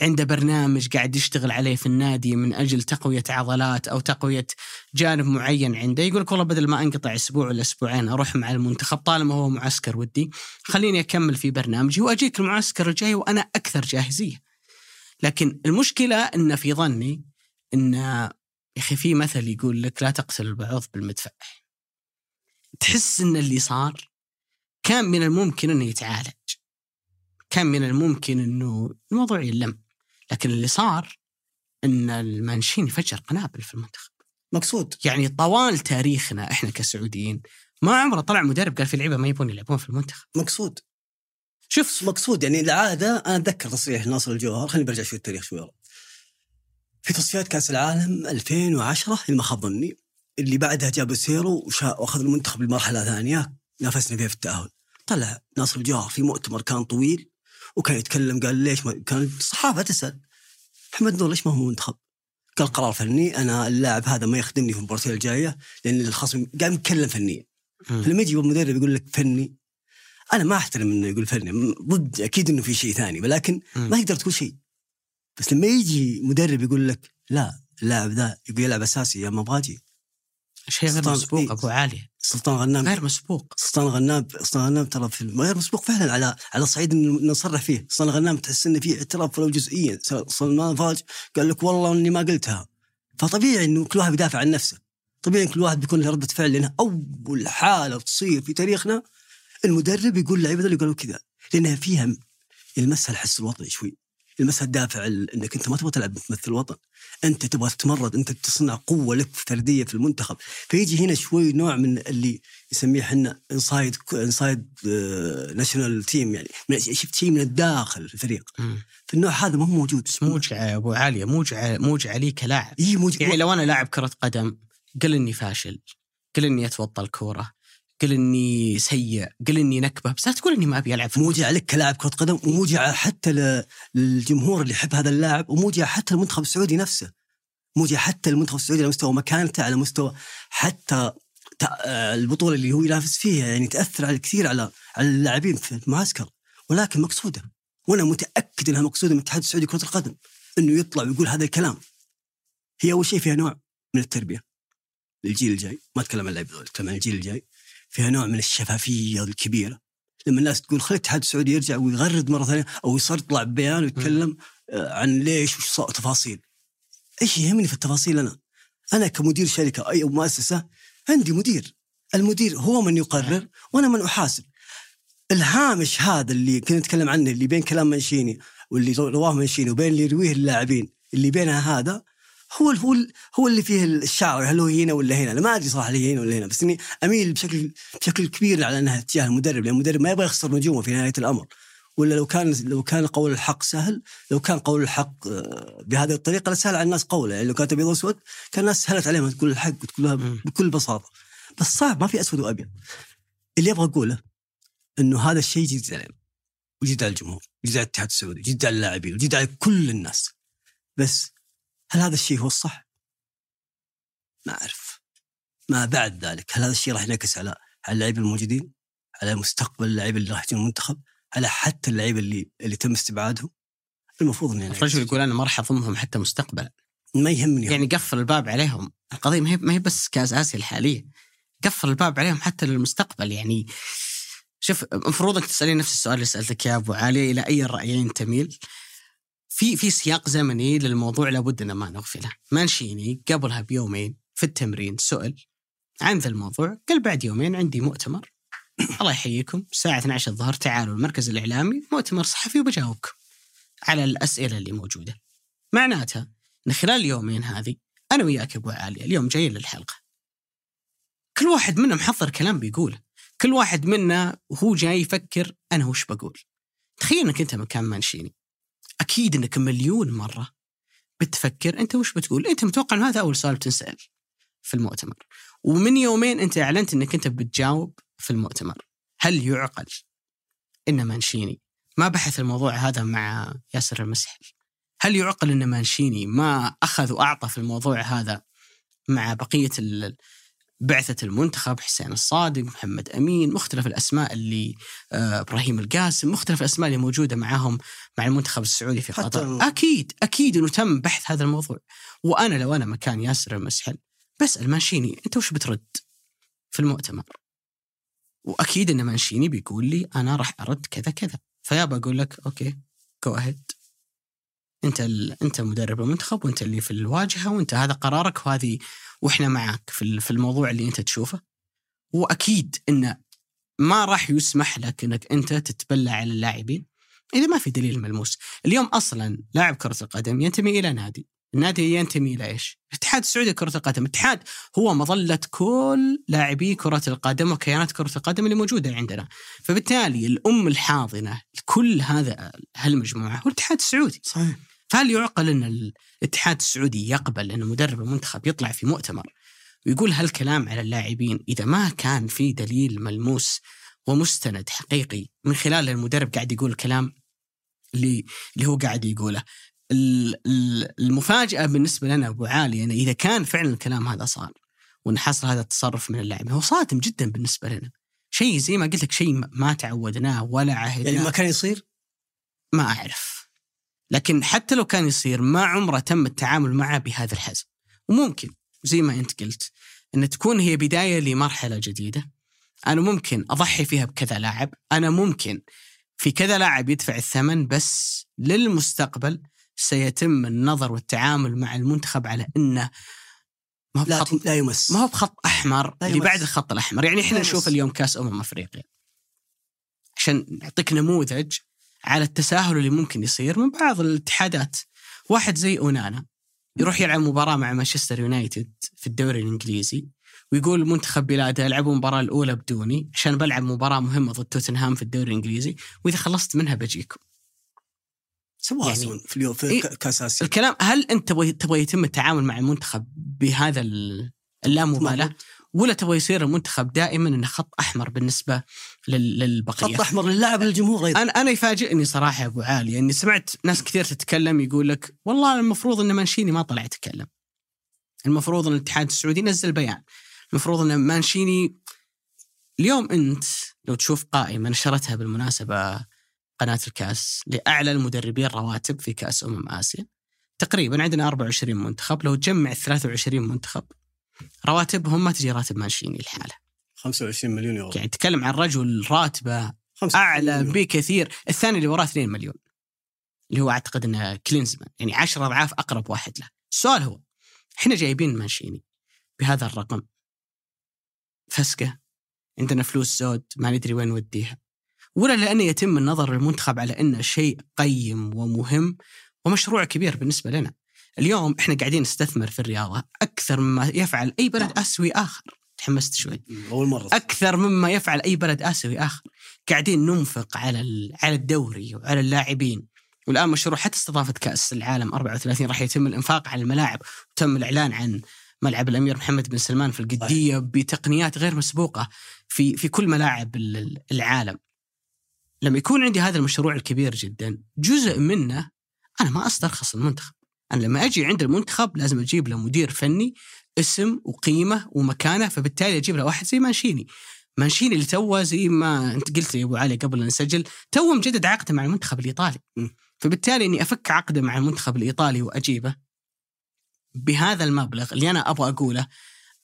Speaker 2: عنده برنامج قاعد يشتغل عليه في النادي من أجل تقوية عضلات أو تقوية جانب معين عنده يقول والله بدل ما أنقطع أسبوع ولا أسبوعين أروح مع المنتخب طالما هو معسكر ودي خليني أكمل في برنامجي وأجيك المعسكر الجاي وأنا أكثر جاهزية. لكن المشكلة أن في ظني أن يا أخي في مثل يقول لك لا تقتل البعوض بالمدفع. تحس إن اللي صار كان من الممكن إنه يتعالج. كان من الممكن إنه الموضوع يلم. لكن اللي صار إن المانشيني فجر قنابل في المنتخب.
Speaker 1: مقصود.
Speaker 2: يعني طوال تاريخنا إحنا كسعوديين ما عمره طلع مدرب قال في لعيبه ما يبون يلعبون في المنتخب.
Speaker 1: مقصود.
Speaker 2: شوف
Speaker 1: مقصود يعني العاده أنا أتذكر تصريح ناصر الجوهر خليني برجع شوي التاريخ شوي ورا. في تصفيات كأس العالم 2010 اللي ما خاب ظني اللي بعدها جاب سيرو وأخذ المنتخب لمرحله ثانية نافسنا فيها في التأهل طلع ناصر الجوهر في مؤتمر كان طويل وكان يتكلم قال ليش ما كان الصحافة تسأل محمد نور ليش ما هو منتخب؟ قال قرار فني أنا اللاعب هذا ما يخدمني في المباراتين الجاية لأن الخصم قام يتكلم فنيا
Speaker 2: مم.
Speaker 1: فلما يجي مدرب يقول لك فني أنا ما أحترم إنه يقول فني ضد أكيد إنه في شيء ثاني ولكن. ما تقدر تقول شيء. بس لما يجي مدرب يقول لك لا اللاعب ذا يبغى يلعب أساسي يا ما أبغى أجي
Speaker 2: شيء غير
Speaker 1: سلطان-
Speaker 2: مسبوق
Speaker 1: إيه.
Speaker 2: أبو علي.
Speaker 1: سلطان غنام.
Speaker 2: غير مسبوق.
Speaker 1: سلطان غنام سلطان غنام ترى في غير مسبوق فعلا على على صعيد نصرح فيه. سلطان غنام تحس إنه فيه اعتراف ولو جزئيا. سلمان فاج قال لك والله إني ما قلتها. فطبيعي إنه كل واحد بيدافع عن نفسه. طبيعي كل واحد بيكون له ردة فعل لأنها أول حالة تصير في تاريخنا. المدرب يقول اللعيبه اللي قالوا كذا لأنها فيها يلمسها الحس الوطني شوي يلمسها الدافع ال- إنك أنت ما تبغى تلعب تمثل الوطن أنت تبغى تتمرد أنت تصنع قوة لك فردية في المنتخب. فيجي هنا شوي نوع من اللي يسميه إحنا inside inside national team يعني من- شفت شيء من الداخل في الفريق؟
Speaker 2: مم.
Speaker 1: في النوع هذا ما هو موجود
Speaker 2: يا أبو علي موجع موجع لي كلاعب
Speaker 1: إي موجود
Speaker 2: يعني لو أنا لاعب كرة قدم قل إني فاشل قل إني أتوطى الكورة. قل إني سيء قل إني نكبة بس لا تقول إني ما أبي ألعب
Speaker 1: موجع لك كلاعب كرة قدم وموجع حتى للجمهور اللي يحب هذا اللاعب وموجع حتى المنتخب السعودي نفسه. موجع حتى المنتخب السعودي على مستوى مكانته على مستوى حتى آه، البطولة اللي هو ينافس فيها يعني تأثر على كثير على على اللاعبين في المعسكر. ولكن مقصوده. وأنا متأكد إنها مقصودة من الاتحاد السعودي لكره القدم إنه يطلع ويقول هذا الكلام. هي أول شيء فيها نوع من التربية. للجيل الجاي ما أتكلم عن اللعيبه دول أتكلم عن الجيل الجاي. فيها نوع من الشفافية الكبيرة. لما الناس تقول خلي الاتحاد السعودي يرجع ويغرد مرة ثانية أو يصير يطلع ببيان ويتكلم آه، عن ليش وش تفاصيل. إيش يهمني في التفاصيل أنا؟ أنا كمدير شركة أي مؤسسة عندي مدير. المدير هو من يقرر وأنا من أحاسب. الهامش هذا اللي كنا نتكلم عنه اللي بين كلام منشيني واللي رواه منشيني وبين اللي يرويه اللاعبين اللي بينها هذا هو هو هو اللي فيه الشعر هل هو هنا ولا هنا؟ أنا ما أدري صراحة هي هنا ولا هنا بس إني أميل بشكل بشكل كبير على إنها تجاه المدرب لأن المدرب ما يبغى يخسر نجومه في نهاية الأمر. ولا لو كان لو كان قول الحق سهل لو كان قول الحق آه، بهذه الطريقة لسهل على الناس قوله. يعني لو كانت أبيض وأسود كان الناس سهلت عليهم تقول الحق وتقولها. بكل بساطة. بس صعب ما في أسود وأبيض. اللي أبغى أقوله إنه هذا الشيء جديد علينا وجديد على الجمهور وجديد على الاتحاد السعودي وجديد على اللاعبين وجديد على كل الناس. بس هل هذا الشيء هو الصح؟ ما أعرف. ما بعد ذلك هل هذا الشيء راح ينعكس على على اللاعبين الموجودين؟ على مستقبل اللاعبين اللي راح يجون المنتخب؟ على حتى اللعيبة اللي اللي تم استبعادهم؟ المفروض إنه.
Speaker 2: الرجل يقول أنا ما راح أضمهم حتى مستقبلا.
Speaker 1: ما يهمني.
Speaker 2: يعني قفل الباب عليهم. القضية ما هي ما هي بس كأس آسيا الحالية. قفل الباب عليهم حتى للمستقبل. يعني شوف المفروض انك تسألين نفس السؤال اللي سألتك يا أبو علي إلى أي الرايين تميل؟ في في سياق زمني للموضوع لابد إن ما نغفله، مانشيني قبلها بيومين في التمرين. سئل عن ذا الموضوع، قال بعد يومين عندي مؤتمر. الله يحييكم. الساعة 12 الظهر تعالوا المركز الإعلامي. مؤتمر صحفي وبجاوبكم على الأسئلة اللي موجودة. معناتها أن خلال اليومين هذه أنا وياك يا أبو علي اليوم جايين للحلقة. كل واحد منا محضر كلام بيقوله. كل واحد منا وهو جاي يفكر أنا وش بقول. تخيل أنك أنت مكان مانشيني. أكيد أنك مليون مرة بتفكر أنت وش بتقول؟ أنت متوقع أن هذا أول سؤال بتنسأل في المؤتمر. ومن يومين أنت أعلنت أنك أنت بتجاوب في المؤتمر. هل يعقل إن مانشيني؟ ما بحث الموضوع هذا مع ياسر المسحل هل يعقل إن مانشيني ما أخذ وأعطى في الموضوع هذا مع بقية بعثة المنتخب حسين الصادق محمد أمين مختلف الأسماء اللي آه، إبراهيم القاسم مختلف الأسماء اللي موجودة معاهم مع المنتخب السعودي في قطر. أكيد أكيد إنه تم بحث هذا الموضوع. وأنا لو أنا مكان ياسر المسحل بسأل مانشيني أنت وش بترد في المؤتمر؟ وأكيد إن مانشيني بيقول لي أنا راح أرد كذا كذا. فيا بقول لك okay go ahead انت ال... انت مدرب المنتخب وانت اللي في الواجهة وانت هذا قرارك وهذه وإحنا معك في في الموضوع اللي انت تشوفه. وأكيد انه ما راح يسمح لك إنك أنت تتبلى على اللاعبين إذا ما في دليل ملموس. اليوم أصلا لاعب كرة القدم ينتمي إلى نادي. النادي ينتمي إلى إيش؟ الاتحاد السعودي لكره القدم، الاتحاد هو مظلة كل لاعبي كرة القدم وكيانات كرة القدم اللي موجودة عندنا، فبالتالي الأم الحاضنة لكل هذا هالمجموعة هو الاتحاد السعودي،
Speaker 1: صحيح.
Speaker 2: فهل يعقل أن الاتحاد السعودي يقبل أن مدرب المنتخب يطلع في مؤتمر ويقول هالكلام على اللاعبين إذا ما كان في دليل ملموس ومستند حقيقي من خلال المدرب قاعد يقول الكلام اللي اللي هو قاعد يقوله. ال- ال- المفاجأة بالنسبة لنا أبو عالي انه إذا كان فعلا الكلام هذا صار وأن حصل هذا التصرف من اللاعب هو صادم جدا بالنسبة لنا. شيء زي ما قلت لك شيء ما تعودناه ولا عهدناه
Speaker 1: يعني ما كان يصير
Speaker 2: ما أعرف لكن حتى لو كان يصير ما عمره تم التعامل معه بهذا الحزم. وممكن زي ما أنت قلت أن تكون هي بداية لمرحلة جديدة. أنا ممكن أضحي فيها بكذا لاعب. أنا ممكن في كذا لاعب يدفع الثمن بس للمستقبل سيتم النظر والتعامل مع المنتخب على أنه ما هو بخط
Speaker 1: لا يمس.
Speaker 2: ما هو بخط
Speaker 1: أحمر
Speaker 2: اللي. بعد الخط الأحمر. يعني
Speaker 1: إحنا
Speaker 2: نشوف. اليوم كأس أمم أفريقيا. عشان نعطيك نموذج على التساهل اللي ممكن يصير من بعض الاتحادات. واحد زي أونانا يروح يلعب مباراة مع مانشستر يونايتد في الدوري الإنجليزي ويقول منتخب بلاده العبوا المباراه الأولى بدوني عشان بلعب مباراة مهمة ضد توتنهام في الدوري الإنجليزي وإذا خلصت منها بجيكم.
Speaker 1: سواها
Speaker 2: يعني-
Speaker 1: في اليوم في
Speaker 2: إيه.
Speaker 1: كأس
Speaker 2: الكلام هل أنت تبغى تبغى يتم التعامل مع المنتخب بهذا ال- اللامبالاة؟ ولا تبغى يصير المنتخب دائما إنه خط أحمر بالنسبة لل- للبقية؟
Speaker 1: خط أحمر للاعب للجمهور أيضا
Speaker 2: أنا أنا يفاجئني صراحة يا أبو عالي إني سمعت ناس كثير تتكلم يقول لك والله المفروض إن مانشيني ما طلع يتكلم. المفروض إن الاتحاد السعودي نزل بيان. المفروض إن مانشيني اليوم أنت لو تشوف قائمة نشرتها بالمناسبة قناة الكأس لأعلى المدربين رواتب في كأس أمم آسيا تقريبا عندنا 24 منتخب لو تجمع ال 23 منتخب رواتبهم ما تجي راتب مانشيني لحاله.
Speaker 1: 25 مليون يورو.
Speaker 2: يعني تتكلم عن رجل راتبه
Speaker 1: 25
Speaker 2: أعلى
Speaker 1: مليون.
Speaker 2: بكثير. الثاني اللي وراه 2 مليون. اللي هو أعتقد إنه كلينزمان. يعني 10 أضعاف أقرب واحد له. السؤال هو إحنا جايبين مانشيني بهذا الرقم. فسكة. عندنا فلوس زود ما ندري وين نوديها. ولا لأنه يتم النظر للمنتخب على إنه شيء قيم ومهم ومشروع كبير بالنسبة لنا. اليوم إحنا قاعدين نستثمر في الرياضة أكثر مما يفعل أي بلد آسيوي آخر. تحمست شوي.
Speaker 1: أول مرة.
Speaker 2: أكثر مما يفعل أي بلد آسيوي آخر. قاعدين ننفق على على الدوري وعلى اللاعبين. والآن مشروع حتى استضافة كأس العالم 34 راح يتم الإنفاق على الملاعب. وتم الإعلان عن ملعب الأمير محمد بن سلمان في القدية بتقنيات غير مسبوقة في في كل ملاعب ال- ال- العالم. لما يكون عندي هذا المشروع الكبير جدا. جزء منه أنا ما أسترخص المنتخب. أنا لما أجي عند المنتخب لازم أجيب له مدير فني اسم وقيمة ومكانة فبالتالي أجيب له واحد زي مانشيني. مانشيني اللي توه زي ما أنت قلت لي يا أبو علي قبل أن نسجل تو مجدد عقده مع المنتخب
Speaker 1: الإيطالي.
Speaker 2: فبالتالي إني أفك عقده مع المنتخب الإيطالي وأجيبه بهذا المبلغ اللي أنا أبغى أقوله.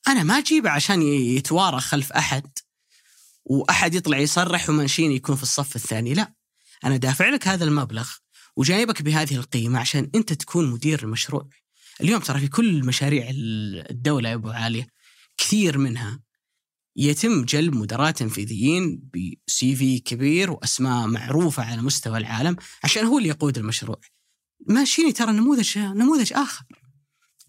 Speaker 2: أنا ما أجيبه عشان يتوارى خلف أحد وأحد يطلع يصرح ومانشيني يكون في الصف الثاني لا. أنا دافع لك هذا المبلغ وجايبك بهذه القيمة عشان أنت تكون مدير المشروع اليوم ترى في كل مشاريع ال- الدولة يا أبو عاليه كثير منها يتم جلب مدراء تنفيذيين بسي في كبير وأسماء معروفة على مستوى العالم عشان هو اللي يقود المشروع. ماشيني ترى نموذج نموذج آخر.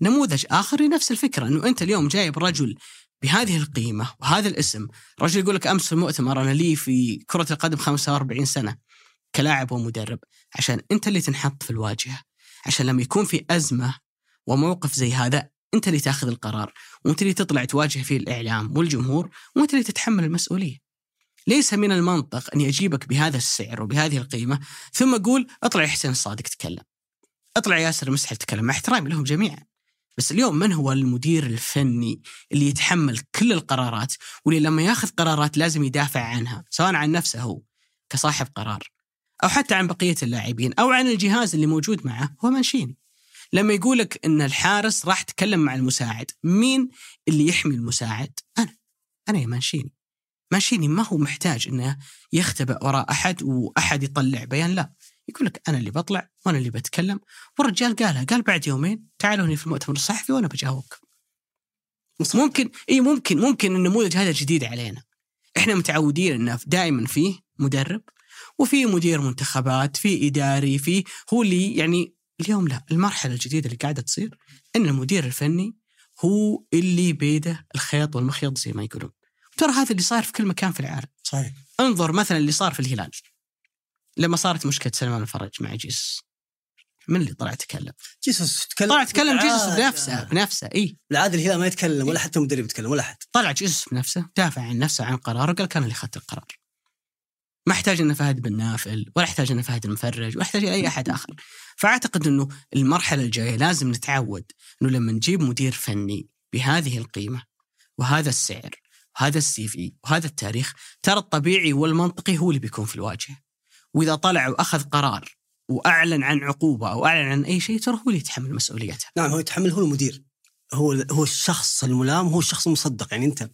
Speaker 2: نموذج آخر لنفس الفكرة إنه أنت اليوم جايب رجل بهذه القيمة وهذا الاسم، رجل يقول لك أمس في المؤتمر أنا لي في كرة القدم 45 سنة كلاعب ومدرب عشان انت اللي تنحط في الواجهة. عشان لما يكون في أزمة وموقف زي هذا انت اللي تاخذ القرار وانت اللي تطلع تواجه فيه الإعلام والجمهور وانت اللي تتحمل المسؤولية. ليس من المنطق أني أجيبك بهذا السعر وبهذه القيمة ثم أقول اطلع يا حسين الصادق تكلم. اطلع ياسر مسحل تكلم مع احترامي لهم جميعا. بس اليوم من هو المدير الفني اللي يتحمل كل القرارات واللي لما ياخذ قرارات لازم يدافع عنها سواء عن نفسه هو كصاحب قرار أو حتى عن بقية اللاعبين أو عن الجهاز اللي موجود معه هو مانشيني. لما يقول لك إن الحارس راح تكلم مع المساعد، مين اللي يحمي المساعد؟ أنا أنا يا مانشيني. مانشيني ما هو محتاج إنه يختبئ وراء أحد وأحد يطلع بيان لا. يقول لك أنا اللي بطلع وأنا اللي بتكلم والرجال قالها قال بعد يومين تعالوا هنا في المؤتمر الصحفي وأنا بجاوبكم ممكن إي ممكن ممكن النموذج هذا جديد علينا إحنا متعودين إنه دائما فيه مدرب وفي مدير منتخبات في إداري في هو اللي يعني اليوم لا المرحلة الجديدة اللي قاعدة تصير إن المدير الفني هو اللي بيده الخيط والمخيط زي ما يقولون. ترى هذا اللي صاير في كل مكان في العالم.
Speaker 1: صحيح.
Speaker 2: انظر مثلا اللي صار في الهلال. لما صارت مشكلة سلمان الفرج مع جيسوس. من اللي طلع تكلم؟
Speaker 1: جيسوس تكلم
Speaker 2: طلع تكلم جيسوس. بنفسه بنفسه إي.
Speaker 1: العاده الهلال ما يتكلم ولا حتى المدرب يتكلم ولا أحد.
Speaker 2: طلع جيسوس بنفسه دافع عن نفسه عن قراره قال كان اللي اخذت القرار. ما أحتاج إنه فهد بن نافل ولا أحتاج إنه فهد المفرج ولا أحتاج أي أحد آخر. فأعتقد إنه المرحلة الجاية لازم نتعود إنه لما نجيب مدير فني بهذه القيمة وهذا السعر وهذا السي في وهذا التاريخ ترى الطبيعي والمنطقي هو اللي بيكون في الواجهة. وإذا طلع وأخذ قرار وأعلن عن عقوبة أو أعلن عن أي شيء ترى هو اللي يتحمل مسؤوليتها.
Speaker 1: نعم هو يتحمل هو المدير. هو هو الشخص الملام هو الشخص المصدق. يعني أنت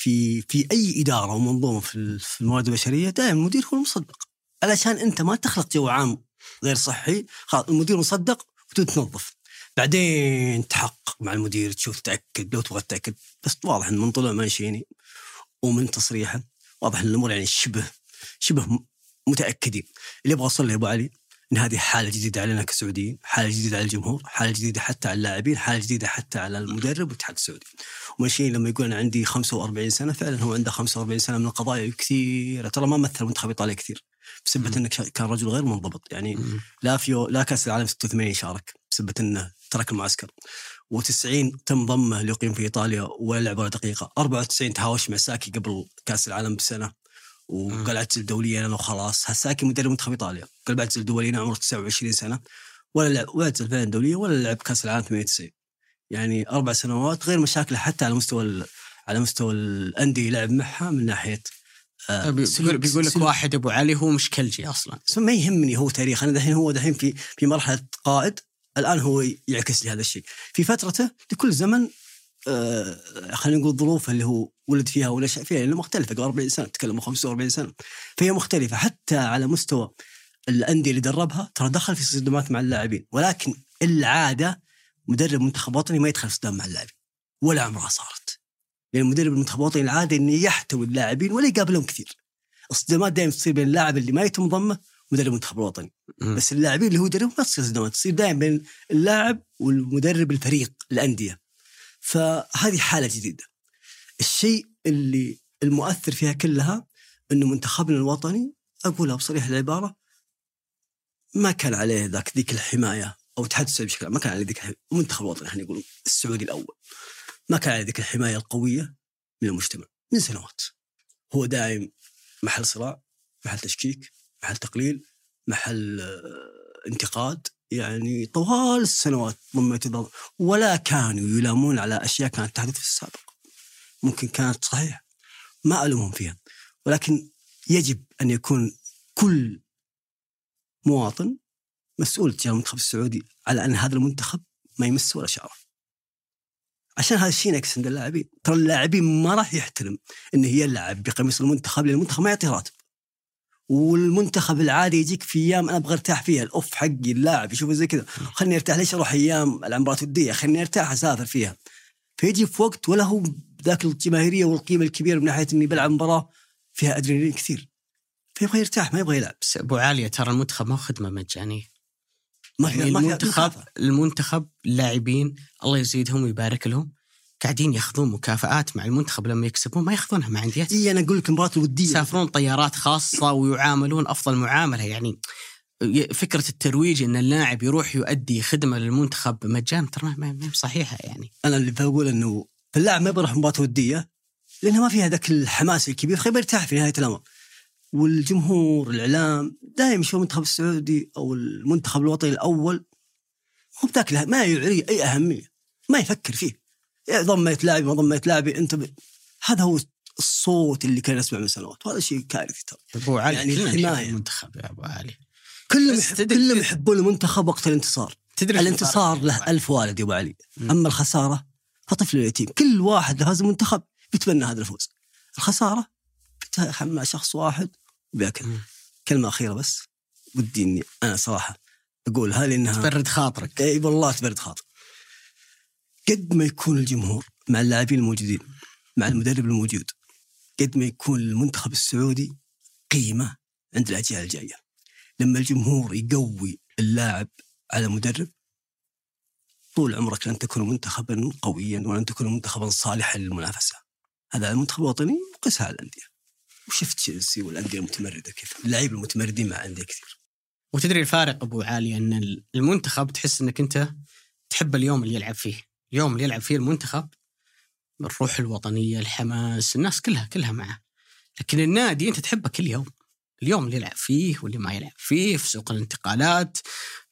Speaker 1: في في أي إدارة أو منظومه في ال- في الموارد البشرية دائما المدير هو المصدق. علشان أنت ما تخلق جو عام غير صحي خلاص المدير مصدق وتبدا تنظف بعدين تحقق مع المدير تشوف تاكد لو تبغى تاكد بس واضح إن من طلوع منشيني ومن تصريحه واضح إن الأمور يعني شبه شبه متأكدين. اللي أبغى اوصل أبو علي إن هذه حالة جديدة علينا كسعوديين، حالة جديدة على الجمهور، حالة جديدة حتى على اللاعبين، حالة جديدة حتى على المدرب والاتحاد السعودي. ومنشين لما يقول أنا عندي 45 سنة فعلا هو عنده 45 سنة من القضايا كثيرة. ترى ما مثل منتخب إيطاليا كثير بسبب انه كان- رجل غير منضبط. يعني. لا في لا كأس العالم 86 شارك بسبب إنه ترك المعسكر. و90 تم ضمه ليقيم في إيطاليا ولا لعب ولا دقيقة. 94 تهاوش مع ساكي قبل كأس العالم بسنة وقال اعتزل دوليا أنا وخلاص ساكي مدرب منتخب إيطاليا. قال بعتزل دوليا عمره 29 سنة ولا لعب ولا اعتزل فعلا دوليا ولا لعب كأس العالم 98 يعني أربع سنوات غير مشاكله حتى على مستوى على مستوى الأندية لعب معها من ناحية آه، سلوك-
Speaker 2: بيقول, لك واحد أبو علي هو مشكلجي أصلا.
Speaker 1: بس ما يهمني هو تاريخ. أنا دحين هو دحين في في مرحلة قائد الآن هو يعكس لي هذا الشيء. في فترته لكل زمن آه خلينا نقول ظروفه اللي هو ولد فيها ونشا فيها لأنه مختلفة. قبل 40 سنة تكلم 45 سنة. فهي مختلفة حتى على مستوى الأندية اللي دربها ترى دخل في صدمات مع اللاعبين ولكن العادة مدرب منتخب وطني ما يدخل في صدام مع اللاعبين ولا عمرها صارت. لأن مدرب المنتخب الوطني العاده إنه يحتوي اللاعبين ولا يقابلهم كثير. الصدامات دائما تصير بين اللاعب اللي ما يتم ضمه ومدرب المنتخب الوطني. بس اللاعبين اللي هو يدربهم ما تصير صدامات تصير دائما بين اللاعب والمدرب الفريق الأندية. فهذه حالة جديدة. الشيء اللي المؤثر فيها كلها إنه منتخبنا الوطني أقولها بصريح العبارة ما كان عليه ذاك ذيك الحماية أو الاتحاد السعودي بشكل ما كان عليه ذيك. المنتخب الوطني خلينا نقول السعودي الأول. ما كان عليه ذيك الحماية القوية من المجتمع من سنوات. هو دائم محل صراع محل تشكيك محل تقليل محل آه، انتقاد. يعني طوال السنوات ضمن اعتبار ولا كانوا يلامون على أشياء كانت تحدث في السابق. ممكن كانت صحيحة. ما ألومهم فيها. ولكن يجب أن يكون كل مواطن مسؤول تجاه المنتخب السعودي على أن هذا المنتخب ما يمس ولا شعره. عشان هذا الشيء ينعكس عند اللاعبين. ترى اللاعبين ما راح يحترم انه يلعب بقميص المنتخب لأن المنتخب ما يعطي راتب. والمنتخب العادي يجيك في أيام أنا أبغى أرتاح فيها الأوف حقي اللاعب يشوفه زي كذا. خلني أرتاح ليش أروح أيام العمرات الودية؟ خلني أرتاح أسافر فيها. فيجي في وقت ولا هو ذاك الجماهيرية والقيمة الكبيرة من ناحية إني بلعب مباراة فيها أدرينالين كثير. فيبغى يرتاح ما يبغى يلعب.
Speaker 2: بس أبو عاليه ترى المنتخب ما هو خدمة مجانية.
Speaker 1: ما
Speaker 2: يعني
Speaker 1: ما
Speaker 2: المنتخب المنتخب اللاعبين الله يزيدهم ويبارك لهم قاعدين ياخذون مكافآت مع المنتخب لما يكسبون ما ياخذونها مع انديتهم
Speaker 1: إي أنا أقول لك المباراه الودية.
Speaker 2: يسافرون طيارات خاصة ويعاملون أفضل معاملة يعني فكرة الترويج إن اللاعب يروح يؤدي خدمة للمنتخب مجانا ترى ما هي صحيحة يعني.
Speaker 1: أنا اللي بقول إنه اللاعب ما بيروح مباراة ودية لأنها ما فيها ذاك الحماس الكبير خير يرتاح في نهاية الأمر. والجمهور الإعلام دائما يشوف المنتخب السعودي أو المنتخب الوطني الأول هو بذاك ما يعري أي أهمية ما يفكر فيه. ضميت لاعبي ما ضميت لاعبي أنت ب... هذا هو الصوت اللي كان يسمع من سنوات وهذا شيء كارثي ترى
Speaker 2: ابو علي
Speaker 1: يعني الحماية.
Speaker 2: المنتخب يا أبو علي
Speaker 1: كلهم كلهم يحبون المنتخب وقت الانتصار.
Speaker 2: تدري
Speaker 1: الانتصار له ألف والد يا أبو علي. أما الخسارة فطفل اليتيم. كل واحد فاز المنتخب يتبنى هذا الفوز. الخسارة بتحمل شخص واحد وبياكل. كلمة أخيرة بس. ودي إني أنا صراحة اقولها لانها
Speaker 2: تبرد خاطرك.
Speaker 1: إي والله تبرد خاطر قد ما يكون الجمهور مع اللاعبين الموجودين مع المدرب الموجود قد ما يكون المنتخب السعودي قيمة عند الأجيال الجاية. لما الجمهور يقوي اللاعب على مدرب طول عمرك لن تكون منتخبا قويا ولن تكون منتخبا صالحا للمنافسة. هذا المنتخب الوطني وقسها على الأندية. وشفت تشيلسي والانديه المتمرده كيف اللعيبة المتمردين مع أندية كثير.
Speaker 2: وتدري الفارق أبو علي أن المنتخب تحس أنك أنت تحب اليوم اللي يلعب فيه. اليوم اللي يلعب فيه المنتخب الروح الوطنية الحماس الناس كلها كلها معه. لكن النادي أنت تحبه كل يوم. اليوم اللي يلعب فيه واللي ما يلعب فيه في سوق الانتقالات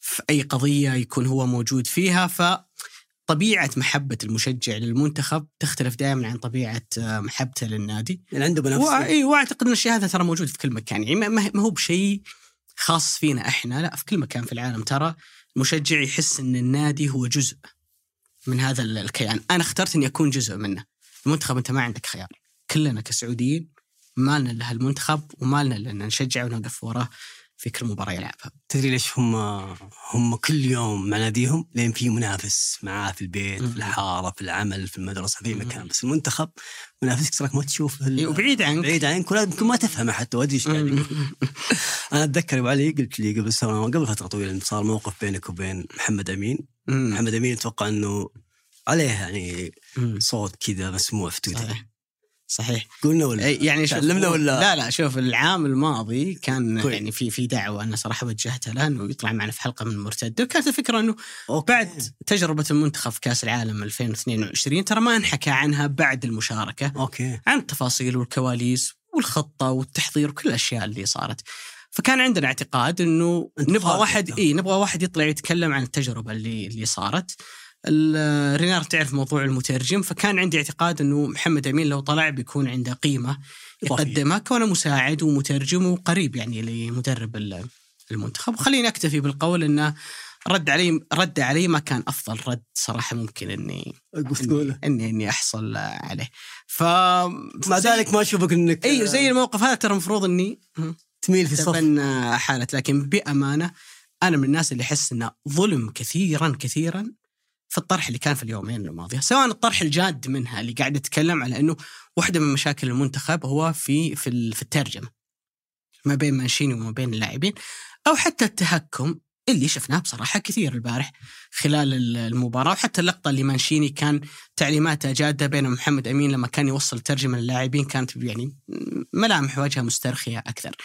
Speaker 2: في أي قضية يكون هو موجود فيها ف طبيعة محبة المشجع للمنتخب تختلف دائما عن طبيعة آه، محبته للنادي.
Speaker 1: يعني عنده منافسه
Speaker 2: إي وأعتقد إن الشيء هذا ترى موجود في كل مكان، يعني ما- هو بشيء خاص فينا إحنا، لا في كل مكان في العالم ترى المشجع يحس إن النادي هو جزء من هذا ال- الكيان، أنا اخترت إني أكون جزء منه. المنتخب أنت ما عندك خيار، كلنا كسعوديين مالنا الا ومالنا الا إن نشجع ونقف وراه. في كل مباراة يلعبها.
Speaker 1: تدري ليش هم هم كل يوم مع ناديهم لين في منافس معاه في البيت. في الحارة في العمل في المدرسة في. مكان بس المنتخب منافسك تراك ما تشوف
Speaker 2: إيه، وبعيد عنك.
Speaker 1: بعيد عنك ولا يمكن ما تفهمه حتى وادري إيش قاعد. أنا أتذكر أبو علي قلت لي قبل سنه قبل فترة طويلة صار موقف بينك وبين محمد
Speaker 2: أمين.
Speaker 1: محمد أمين أتوقع إنه عليه يعني. صوت كذا مسموع في تويتر
Speaker 2: صحيح.
Speaker 1: قلنا ولا
Speaker 2: يعني
Speaker 1: تعلمنا ولا؟
Speaker 2: لا لا شوف العام الماضي كان
Speaker 1: كويس.
Speaker 2: يعني في في دعوة أنا صراحة وجهتها له انه يطلع معنا في حلقة من مرتده وكانت الفكرة أنه
Speaker 1: okay.
Speaker 2: بعد تجربة المنتخب في كأس العالم 2022 ترى ما انحكى عنها بعد المشاركة.
Speaker 1: okay.
Speaker 2: عن التفاصيل والكواليس والخطة والتحضير وكل الأشياء اللي صارت. فكان عندنا اعتقاد
Speaker 1: أنه
Speaker 2: نبغى واحد. إي نبغى واحد يطلع يتكلم عن التجربة اللي اللي صارت. رينار تعرف موضوع المترجم فكان عندي اعتقاد إنه محمد أمين لو طلع بيكون عنده
Speaker 1: قيمة.
Speaker 2: يقدمها كونه مساعد ومترجم وقريب يعني لمدرب ال- المنتخب. وخليني أكتفي بالقول إنه رد علي رد علي ما كان أفضل رد صراحة ممكن
Speaker 1: إني
Speaker 2: إني إني أحصل عليه. ف
Speaker 1: مع ذلك ما أشوفك إنك
Speaker 2: إي زي الموقف هذا ترى المفروض إني
Speaker 1: تميل في الصف.
Speaker 2: حالة لكن بأمانة أنا من الناس اللي أحس انه ظلم كثيرا كثيرا في الطرح اللي كان في اليومين الماضية، سواء الطرح الجاد منها اللي قاعد يتكلم على إنه واحدة من مشاكل المنتخب هو في في في الترجمة. ما بين مانشيني وما بين اللاعبين. أو حتى التهكم اللي شفناه بصراحة كثير البارح خلال ال- المباراة. وحتى اللقطة اللي مانشيني كان تعليماته جادة بين محمد أمين لما كان يوصل ترجمة للاعبين كانت يعني ملامح وجهه مسترخية أكثر.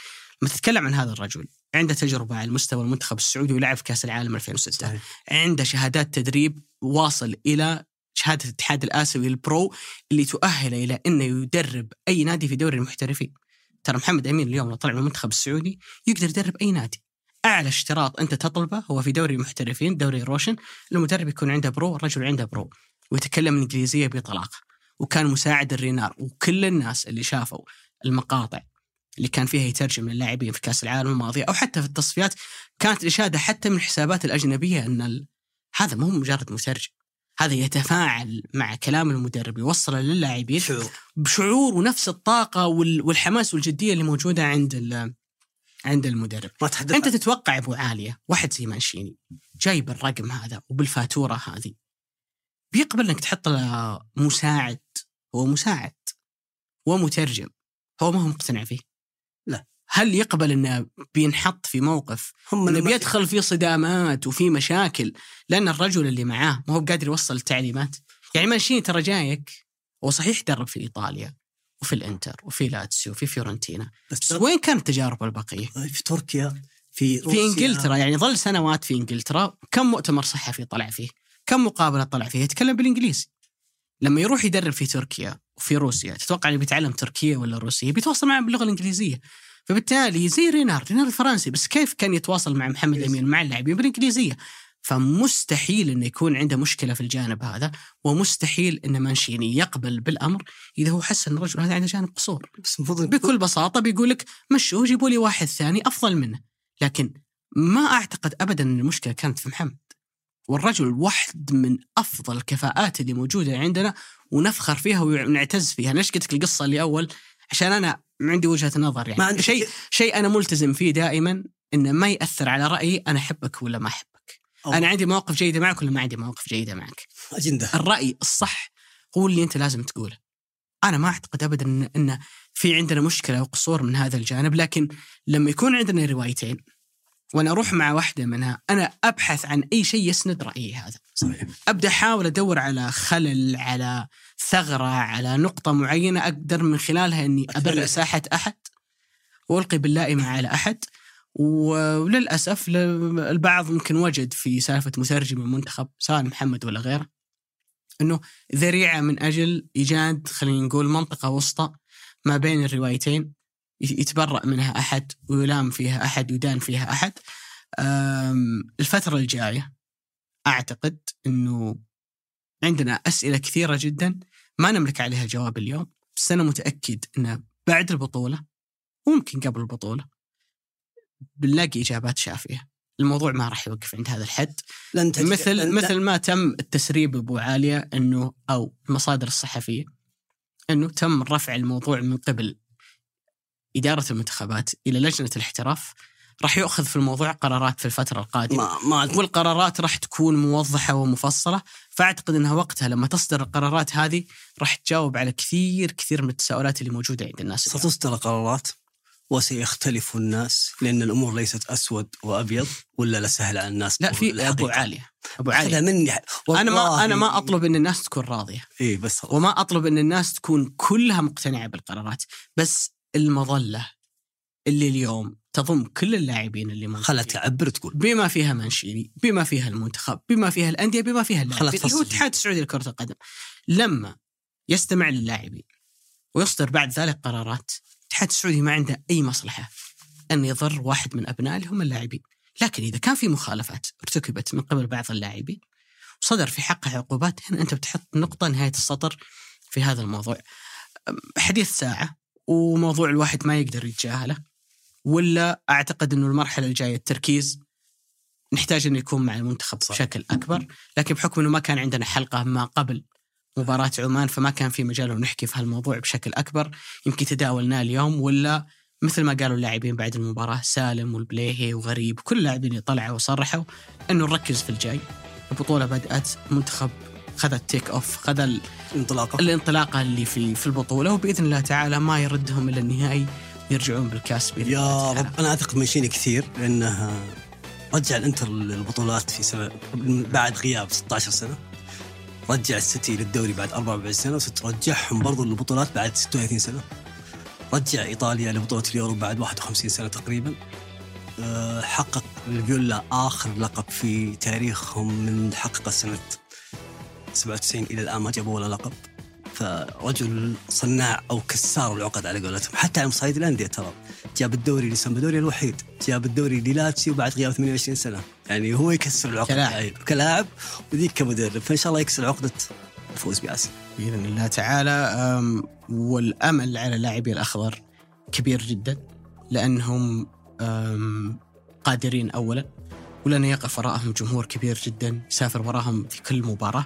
Speaker 2: لما تتكلم عن هذا الرجل. عنده تجربة على مستوى المنتخب السعودي ولعب في كأس العالم 2006
Speaker 1: صحيح.
Speaker 2: عنده شهادات تدريب واصل إلى شهادة الاتحاد الآسيوي ال Pro اللي تؤهله إلى إنه يدرب أي نادي في دوري المحترفين. ترى محمد أمين اليوم لو طلع من المنتخب السعودي يقدر يدرب أي نادي. أعلى اشتراط أنت تطلبه هو في دوري المحترفين دوري روشن المدرب يكون عنده pro الرجل عنده pro ويتكلم الانجليزيه بطلاقة وكان مساعد الرينار وكل الناس اللي شافوا المقاطع اللي كان فيها يترجم للاعبين في كأس العالم الماضية أو حتى في التصفيات كانت الإشادة حتى من الحسابات الأجنبية إن ال... هذا مو مجرد مترجم هذا يتفاعل مع كلام المدرب يوصله للاعبين
Speaker 1: شعور.
Speaker 2: بشعور ونفس الطاقة وال- والحماس والجدية اللي موجودة عند ال- عند المدرب.
Speaker 1: ما تحدث
Speaker 2: أنت تتوقع أبو عالية واحد زي مانشيني جايب الرقم هذا وبالفاتورة هذه بيقبل إنك تحط له مساعد؟ هو مساعد ومترجم هو ما هو مقتنع فيه. هل يقبل إنه بينحط في موقف؟
Speaker 1: هم إنه
Speaker 2: بيدخل في صدامات وفي مشاكل لأن الرجل اللي معاه ما هو بقادر يوصل التعليمات. يعني مانشيني ترى جايك هو صحيح درب في إيطاليا وفي الإنتر وفي لاتسيو وفي فيورنتينا
Speaker 1: بس
Speaker 2: بس وين كانت التجارب البقية؟
Speaker 1: في تركيا في
Speaker 2: في
Speaker 1: روسيا.
Speaker 2: إنجلترا يعني ظل سنوات في إنجلترا كم مؤتمر صحفي طلع فيه؟ كم مقابلة طلع فيه يتكلم بالإنجليزي. لما يروح يدرب في تركيا وفي روسيا تتوقع إنه بيتعلم تركيا ولا روسيا بيتواصل معه باللغة الإنجليزية. فبالتالي زي رينار رينار فرنسي بس كيف كان يتواصل مع محمد
Speaker 1: إنجليزي.
Speaker 2: أمين مع اللاعبين؟ بالإنجليزية. فمستحيل إنه يكون عنده مشكلة في الجانب هذا ومستحيل إن مانشيني يقبل بالأمر إذا هو حس إن الرجل هذا عنده جانب قصور.
Speaker 1: بس المفروض
Speaker 2: بكل بساطة بيقول لك مشوه جيبوا لي واحد ثاني أفضل منه. لكن ما أعتقد ابدا إن المشكلة كانت في محمد. والرجل واحد من أفضل الكفاءات اللي موجودة عندنا ونفخر فيها ونعتز فيها. ليش قلت لك القصة اللي أول؟ عشان أنا عندي وجهة نظر
Speaker 1: ما
Speaker 2: يعني
Speaker 1: عندك
Speaker 2: شيء شيء أنا ملتزم فيه دائما إنه ما يأثر على رأيي أنا أحبك ولا ما أحبك.
Speaker 1: أو
Speaker 2: أنا عندي مواقف جيدة معك ولا ما عندي مواقف جيدة معك.
Speaker 1: أجندة.
Speaker 2: الرأي الصح هو اللي أنت لازم تقوله. أنا ما أعتقد ابدا ان إن في عندنا مشكلة أو قصور من هذا الجانب لكن لما يكون عندنا روايتين وأنا أروح مع واحدة منها أنا أبحث عن أي شيء يسند رأيي هذا.
Speaker 1: صحيح.
Speaker 2: أبدأ أحاول أدور على خلل على ثغرة على نقطة معينة أقدر من خلالها إني أبرئ ساحة أحد وألقي باللائمة على أحد. وللأسف ل- البعض ممكن وجد في سالفة مترجم المنتخب سواء محمد ولا غيره إنه ذريعة من أجل إيجاد خلينا نقول منطقة وسطى ما بين الروايتين يت- يتبرأ منها أحد ويلام فيها أحد ويدان فيها أحد. أم، الفترة الجاية أعتقد إنه عندنا أسئلة كثيرة جدا ما نملك عليها جواب اليوم. بس أنا متأكد انه بعد البطولة وممكن قبل البطولة بنلاقي إجابات شافية. الموضوع ما راح يوقف عند هذا الحد.
Speaker 1: لن تجد
Speaker 2: مثل
Speaker 1: لن-
Speaker 2: مثل ما تم التسريب ابو عالية انه أو المصادر الصحفية إنه تم رفع الموضوع من قبل إدارة المنتخبات إلى لجنة الاحتراف. راح يؤخذ في الموضوع قرارات في الفترة القادمة.
Speaker 1: ما ما
Speaker 2: والقرارات راح تكون موضحة ومفصلة. فأعتقد إنها وقتها لما تصدر القرارات هذه راح تجاوب على كثير كثير من التساؤلات اللي موجودة عند الناس.
Speaker 1: ستصدر قرارات وسيختلف الناس لأن الأمور ليست أسود وأبيض ولا لا سهل على الناس
Speaker 2: لا في أبو. عالية
Speaker 1: أبو
Speaker 2: عالية
Speaker 1: مني
Speaker 2: أنا ما. أنا ما أطلب إن الناس تكون راضية
Speaker 1: اي بس خلاص.
Speaker 2: وما أطلب إن الناس تكون كلها مقتنعة بالقرارات بس المظلة اللي اليوم تضم كل اللاعبين اللي موجودين
Speaker 1: خلها تعبر تقول
Speaker 2: بما فيها منشيني بما فيها المنتخب بما فيها الأندية بما فيها اللاعبين اللي هو. الاتحاد السعودي لكرة القدم. لما يستمع للاعبين ويصدر بعد ذلك قرارات الاتحاد السعودي ما عنده أي مصلحة أن يضر واحد من ابنائه اللي هم اللاعبين. لكن إذا كان في مخالفات ارتكبت من قبل بعض اللاعبين وصدر في حقه عقوبات هنا أنت بتحط نقطة نهاية السطر في هذا الموضوع. حديث ساعة وموضوع الواحد ما يقدر يتجاهله. ولا أعتقد إنه المرحلة الجاية التركيز نحتاج إنه يكون مع المنتخب
Speaker 1: صح.
Speaker 2: بشكل أكبر. لكن بحكم إنه ما كان عندنا حلقة ما قبل مباراة عمان فما كان في مجال نحكي في هالموضوع بشكل أكبر. يمكن تداولناه اليوم ولا مثل ما قالوا اللاعبين بعد المباراة سالم والبليهي وغريب كل اللاعبين اللي طلعوا وصرحوا إنه نركز في الجاي. البطولة بدأت منتخب خذ ال take off خذ ال-
Speaker 1: انطلاقة.
Speaker 2: الانطلاقة اللي في في البطولة وبإذن الله تعالى ما يردهم إلى النهائي. يرجعون بالكاس
Speaker 1: يا. رب أنا أثق مانشيني كثير لأنه رجع الإنتر للبطولات في سنة بعد غياب 16 سنة. رجع السيتي للدوري بعد 44 سنة ورجعهم برضو للبطولات بعد 36 سنة. رجع إيطاليا لبطولة اليورو بعد 51 سنة تقريبا. أه، حقق الفيولا آخر لقب في تاريخهم من حققه سنه 97 إلى الآن ما جابوا ولا لقب. فرجل صناع أو كسار العقد على قولتهم. حتى على مصايد الأندية ترى. جاب الدوري لسامبدوريا الوحيد. جاب الدوري للاتسيو بعد غياب 28 سنة. يعني هو يكسر العقد.
Speaker 2: كلاعب.
Speaker 1: يعني كلاعب. وذيك كمدرب. فإن شاء الله يكسر عقدة الفوز باسيا
Speaker 2: بإذن الله تعالى والأمل على لاعبي الأخضر كبير جدا. لأنهم قادرين اولا. ولان يقف وراءهم جمهور كبير جدا. يسافر وراهم في كل مباراة.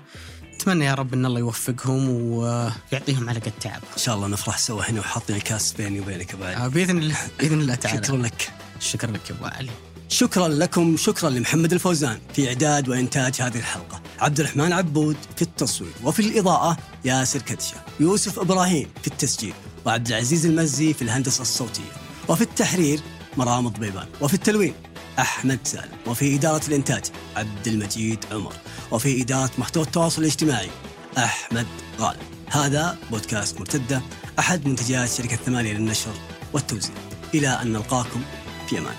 Speaker 2: أتمنى يا رب إن الله يوفقهم ويعطيهم على قد تعب.
Speaker 1: إن شاء الله نفرح سوا هنا وحاطين الكاس بيني وبينك بعد.
Speaker 2: آه، بإذن الله بإذن الله تعالى.
Speaker 1: شكرا لك.
Speaker 2: شكرا لك يا أبو علي.
Speaker 1: شكرا لكم شكرا لمحمد الفوزان في إعداد وإنتاج هذه الحلقة. عبد الرحمن عبود في التصوير وفي الإضاءة ياسر كدشة يوسف إبراهيم في التسجيل وعبد العزيز المزي في الهندسة الصوتية وفي التحرير مرام الضبيبان وفي التلوين أحمد سالم. وفي إدارة الإنتاج عبد المجيد عمر. وفي إدارة محتوى التواصل الاجتماعي أحمد غالب. هذا بودكاست مرتدة أحد منتجات شركة ثمانية للنشر والتوزيع. إلى أن نلقاكم في أمان